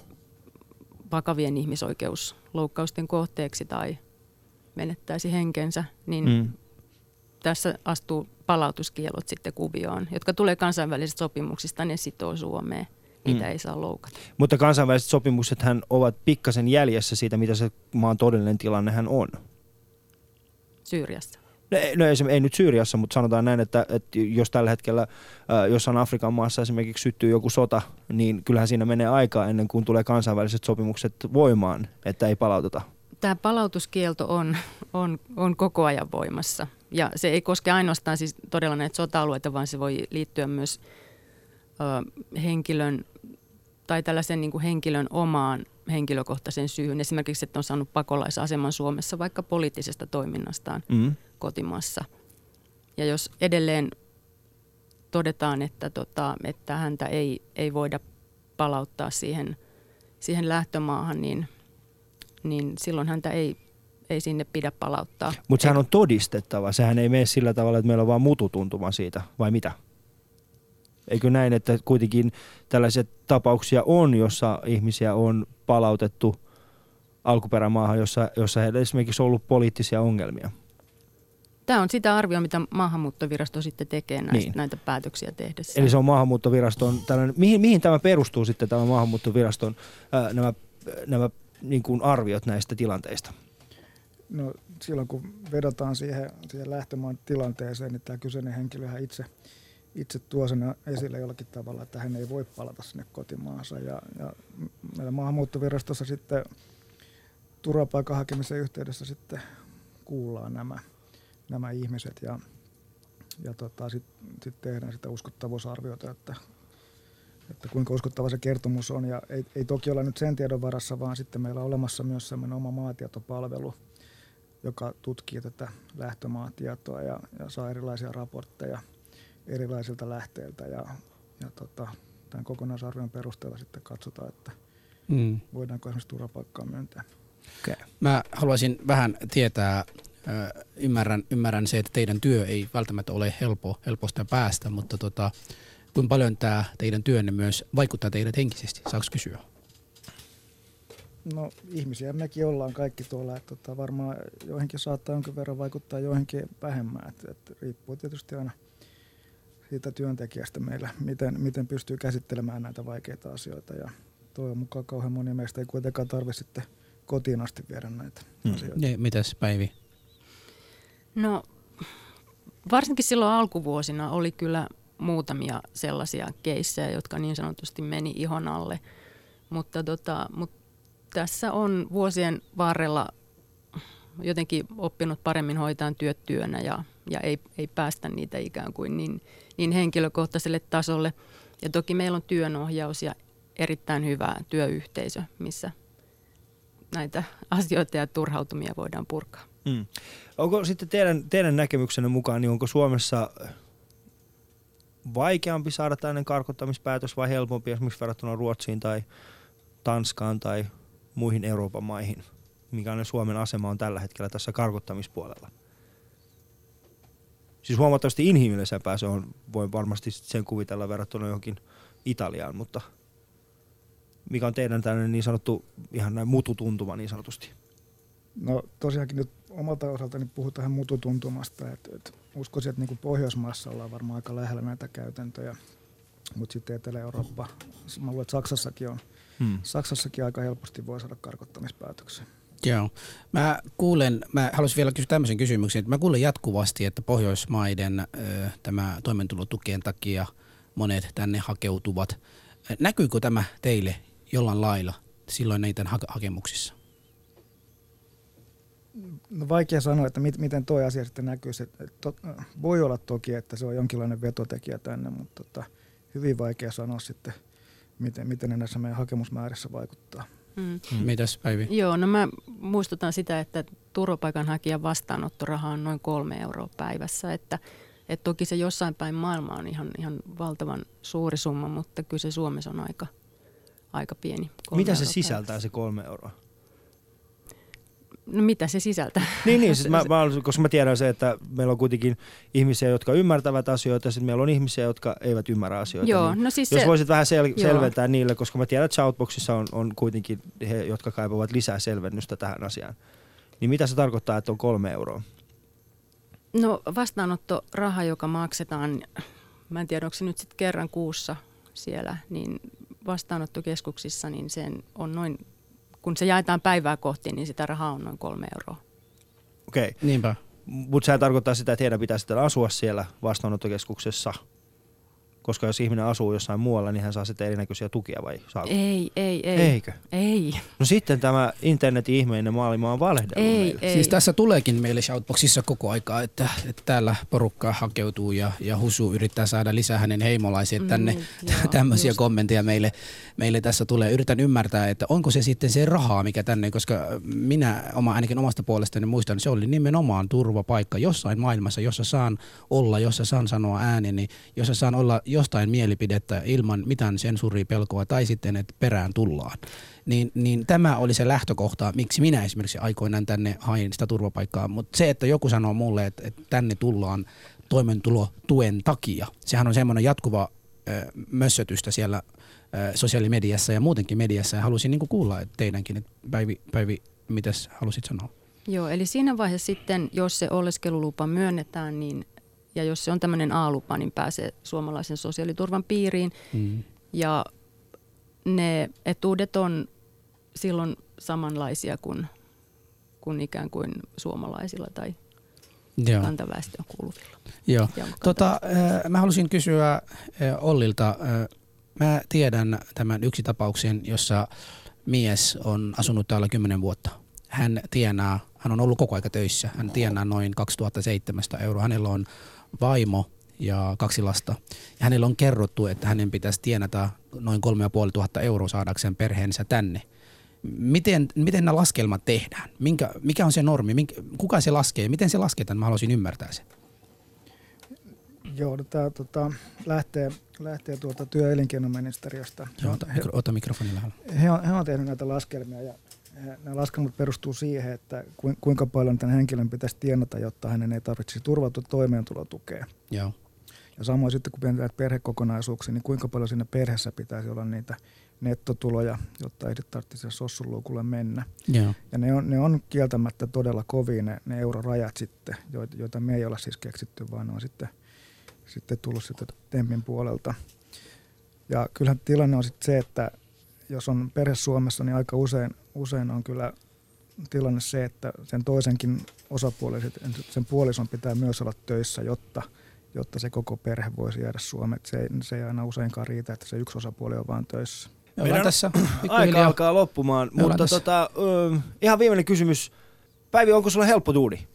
vakavien ihmisoikeusloukkausten kohteeksi tai menettäisi henkensä, niin Mm. Tässä astuu palautuskielot sitten kuvioon, jotka tulee kansainvälisistä sopimuksista, ne sitoo Suomeen. niitä Mm. ei saa loukata. Mutta kansainväliset sopimukset hän ovat pikkasen jäljessä siitä, mitä se maan todellinen tilanne hän on. Syyriassa. No, ei- no ei, ei nyt Syyriassa, mutta sanotaan näin, että, että jos tällä hetkellä äh, jossain Afrikan maassa esimerkiksi syttyy joku sota, niin kyllähän siinä menee aikaa ennen kuin tulee kansainväliset sopimukset voimaan, että ei palauteta. Tämä palautuskielto on, on, on koko ajan voimassa. Ja se ei koske ainoastaan siis todella näitä sota-alueita, vaan se voi liittyä myös ö, henkilön tai tällaisen niin kuin henkilön omaan henkilökohtaisen syyhyn. Esimerkiksi, että on saanut pakolaisaseman Suomessa vaikka poliittisesta toiminnastaan Mm. kotimaassa. Ja jos edelleen todetaan, että, tota, että häntä ei, ei voida palauttaa siihen, siihen lähtömaahan, niin, niin silloin häntä ei, ei sinne pidä palauttaa. Mutta sehän on todistettava. Sehän ei mene sillä tavalla, että meillä on vaan mututuntuma siitä, vai mitä? Eikö näin, että kuitenkin tällaisia tapauksia on, jossa ihmisiä on palautettu alkuperämaahan, jossa, jossa heillä esimerkiksi on ollut poliittisia ongelmia. Tämä on sitä arvioa, mitä maahanmuuttovirasto sitten tekee näistä, niin. näitä päätöksiä tehdessä. Eli se on maahanmuuttoviraston tällainen, mihin, mihin tämä perustuu sitten tämä maahanmuuttoviraston ää, nämä, nämä niin kuin arviot näistä tilanteista? No, silloin kun vedotaan siihen, siihen lähtömaan tilanteeseen, niin tämä kyseinen henkilöhän itse, itse tuo sen esille jollakin tavalla, että hän ei voi palata sinne kotimaansa. Ja, ja meillä maahanmuuttovirastossa sitten turvapaikan hakemisen yhteydessä sitten kuullaan nämä, nämä ihmiset ja, ja tota, sitten sit tehdään sitä uskottavuusarviota, että, että kuinka uskottava se kertomus on. Ja ei, ei toki olla nyt sen tiedon varassa, vaan sitten meillä on olemassa myös sellainen oma maatietopalvelu, joka tutkii tätä lähtömaatietoa ja, ja saa erilaisia raportteja erilaisilta lähteiltä. Ja, ja tota, tämän kokonaisarvion perusteella sitten katsotaan, että Mm. voidaanko esimerkiksi turvapaikkaa myöntää. Mä haluaisin vähän tietää, ymmärrän, ymmärrän se, että teidän työ ei välttämättä ole helppo, helposta päästä, mutta tota, kuinka paljon tämä teidän työnne myös vaikuttaa teidät henkisesti, saako kysyä? No ihmisiä mekin ollaan kaikki tuolla, että tota, varmaan joihinkin saattaa jonkin verran vaikuttaa, joihinkin vähemmän. Et, et riippuu tietysti aina siitä työntekijästä meillä, miten, miten pystyy käsittelemään näitä vaikeita asioita. Ja toivon mukaan kauhean moni meistä ei kuitenkaan tarvitse sitten kotiin asti viedä näitä Hmm. asioita. Ne, mitäs Päivi? No varsinkin silloin alkuvuosina oli kyllä muutamia sellaisia keissejä, jotka niin sanotusti meni ihon alle. Mutta, tota, mutta tässä on vuosien varrella jotenkin oppinut paremmin hoitaa työt työnä ja, ja ei, ei päästä niitä ikään kuin niin, niin henkilökohtaiselle tasolle. Ja toki meillä on työnohjaus ja erittäin hyvä työyhteisö, missä näitä asioita ja turhautumia voidaan purkaa. Mm. Onko sitten teidän, teidän näkemyksenne mukaan, niin onko Suomessa vaikeampi saada tällainen karkottamispäätös vai helpompi esimerkiksi verrattuna Ruotsiin tai Tanskaan tai muihin Euroopan maihin? Mikä Suomen asema on tällä hetkellä tässä karkottamispuolella? Siis huomattavasti inhimillisempää se on, voi varmasti sen kuvitella verrattuna johonkin Italiaan, mutta mikä on teidän tällainen niin sanottu ihan näin mututuntuma niin sanotusti? No tosiaankin nyt omalta osaltani puhutaan mututuntumasta. Et, et uskoisin, että niin Pohjoismaissa ollaan varmaan aika lähellä näitä käytäntöjä. Mutta sitten Etelä-Eurooppa, mä luulen, että Saksassakin on. Hmm. Saksassakin aika helposti voi saada karkottamispäätöksen. Joo. Mä kuulen, mä haluaisin vielä kysyä tämmöisen kysymyksen, että mä kuulen jatkuvasti, että Pohjoismaiden ö, tämä toimeentulotukien takia monet tänne hakeutuvat. Näkyykö tämä teille jollain lailla silloin niiden ha- hakemuksissa? No vaikea sanoa, että mit, miten tuo asia sitten näkyy. Se, to, voi olla toki, että se on jonkinlainen vetotekijä tänne, mutta tota, hyvin vaikea sanoa sitten, miten, miten ne näissä meidän hakemusmäärissä vaikuttaa. Mm. Mm. Mitäs Päivi? Joo, no mä muistutan sitä, että turvapaikanhakijan vastaanottoraha on noin kolme euroa päivässä, että, että toki se jossain päin maailmaa on ihan, ihan valtavan suuri summa, mutta kyllä se Suomessa on aika, aika pieni. Mitä se sisältää se kolme euroa? No mitä se sisältää? Niin, niin siis [LAUGHS] mä, mä, koska mä tiedän se, että meillä on kuitenkin ihmisiä, jotka ymmärtävät asioita, ja sitten meillä on ihmisiä, jotka eivät ymmärrä asioita. Joo, niin no siis jos se, voisit vähän sel- Joo. selventää niille, koska mä tiedän, että Shoutboxissa on, on kuitenkin he, jotka kaipaavat lisää selvennystä tähän asiaan. Niin mitä se tarkoittaa, että on kolme euroa? no vastaanottoraha, joka maksetaan, mä en tiedä onko se nyt sitten kerran kuussa siellä, niin vastaanottokeskuksissa, niin sen on noin, kun se jaetaan päivää kohti, niin sitä rahaa on noin kolme euroa. Okei, okay. Niinpä. mutta sehän tarkoittaa sitä, että heidän pitää sitten asua siellä vastaanottokeskuksessa. Koska jos ihminen asuu jossain muualla, niin hän saa sitten erinäköisiä tukia vai saako? Ei, ei, ei. Eikö? Ei, No sitten tämä internetin ihmeinen maailma on valehdellut ei, meille. ei. Siis tässä tuleekin meille Shoutboxissa koko aikaa, että, että täällä porukka hakeutuu ja, ja Husu yrittää saada lisää hänen heimolaisia Mm, tänne. joo, [LAUGHS] Tämmöisiä just. kommentteja meille, meille tässä tulee. Yritän ymmärtää, että onko se sitten se rahaa, mikä tänne, koska minä oma, ainakin omasta puolestani muistan, se oli nimenomaan turvapaikka jossain maailmassa, jossa saan olla, jossa saan sanoa ääneni, jossa saan olla jostain mielipidettä ilman mitään sensuuria pelkoa tai sitten, että perään tullaan. Niin, niin tämä oli se lähtökohta, miksi minä esimerkiksi aikoinaan tänne hain sitä turvapaikkaa. Mutta se, että joku sanoo mulle, että, että tänne tullaan toimeentulotuen takia, sehän on semmoinen jatkuva mössötystä siellä sosiaalimediassa ja muutenkin mediassa. Ja halusin niin kuulla että teidänkin, että Päivi, Päivi mitäs halusit sanoa? Joo, eli siinä vaiheessa sitten, jos se oleskelulupa myönnetään, niin ja jos se on tämmöinen A-lupa, niin pääsee suomalaisen sosiaaliturvan piiriin. Mm. Ja ne etuudet on silloin samanlaisia kuin, kuin ikään kuin suomalaisilla tai Joo. kantaväestöön kuuluvilla. Joo. Ja Tota, äh, mä halusin kysyä äh, Ollilta. Äh, mä tiedän tämän yksi tapauksen, jossa mies on asunut täällä 10 vuotta. Hän tienaa, hän on ollut koko aika töissä. Hän tienaa noin 2700 euroa. Hänellä on vaimo ja kaksi lasta. Ja hänellä on kerrottu, että hänen pitäisi tienata noin 3500 euroa saadakseen perheensä tänne. Miten, miten nämä laskelmat tehdään? Minkä, mikä on se normi? Minkä, kuka se laskee? Miten se lasketaan? Mä haluaisin ymmärtää sen. Joo, no tämä tota, lähtee, lähtee tuolta työ- ja elinkeinoministeriöstä. Joo, ota, mikro, ota mikrofoni lähellä. he, on, he on tehnyt näitä laskelmia ja nämä laskelmat perustuu siihen, että kuin- kuinka paljon tämän henkilön pitäisi tienata, jotta hänen ei tarvitsisi turvautua toimeentulotukeen. Joo. Ja samoin sitten kun näitä perhekokonaisuuksia, niin kuinka paljon siinä perheessä pitäisi olla niitä nettotuloja, jotta ei tarvitsisi sossuluukulle mennä. Joo. Ja ne on, ne on kieltämättä todella kovia ne, ne eurorajat sitten, joita, joita me ei olla siis keksitty, vaan ne on sitten, sitten tullut sitten Tempin puolelta. Ja kyllähän tilanne on sitten se, että jos on perhe Suomessa, niin aika usein, usein on kyllä tilanne se, että sen toisenkin osapuolen, sen puolison pitää myös olla töissä, jotta, jotta se koko perhe voisi jäädä Suomeen. Se ei, se ei aina useinkaan riitä, että se yksi osapuoli on vaan töissä. Meidän tässä Aika alkaa loppumaan, Me mutta tota, ö, ihan viimeinen kysymys. Päivi, onko sulla helppo duuni?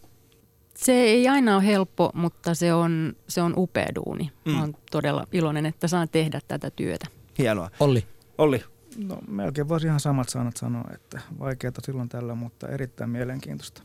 Se ei aina ole helppo, mutta se on, se on upea duuni. Mm. Mm. Olen todella iloinen, että saan tehdä tätä työtä. Hienoa. Olli, Olli, No melkein voisi ihan samat sanat sanoa, että vaikeata silloin tällä, mutta erittäin mielenkiintoista.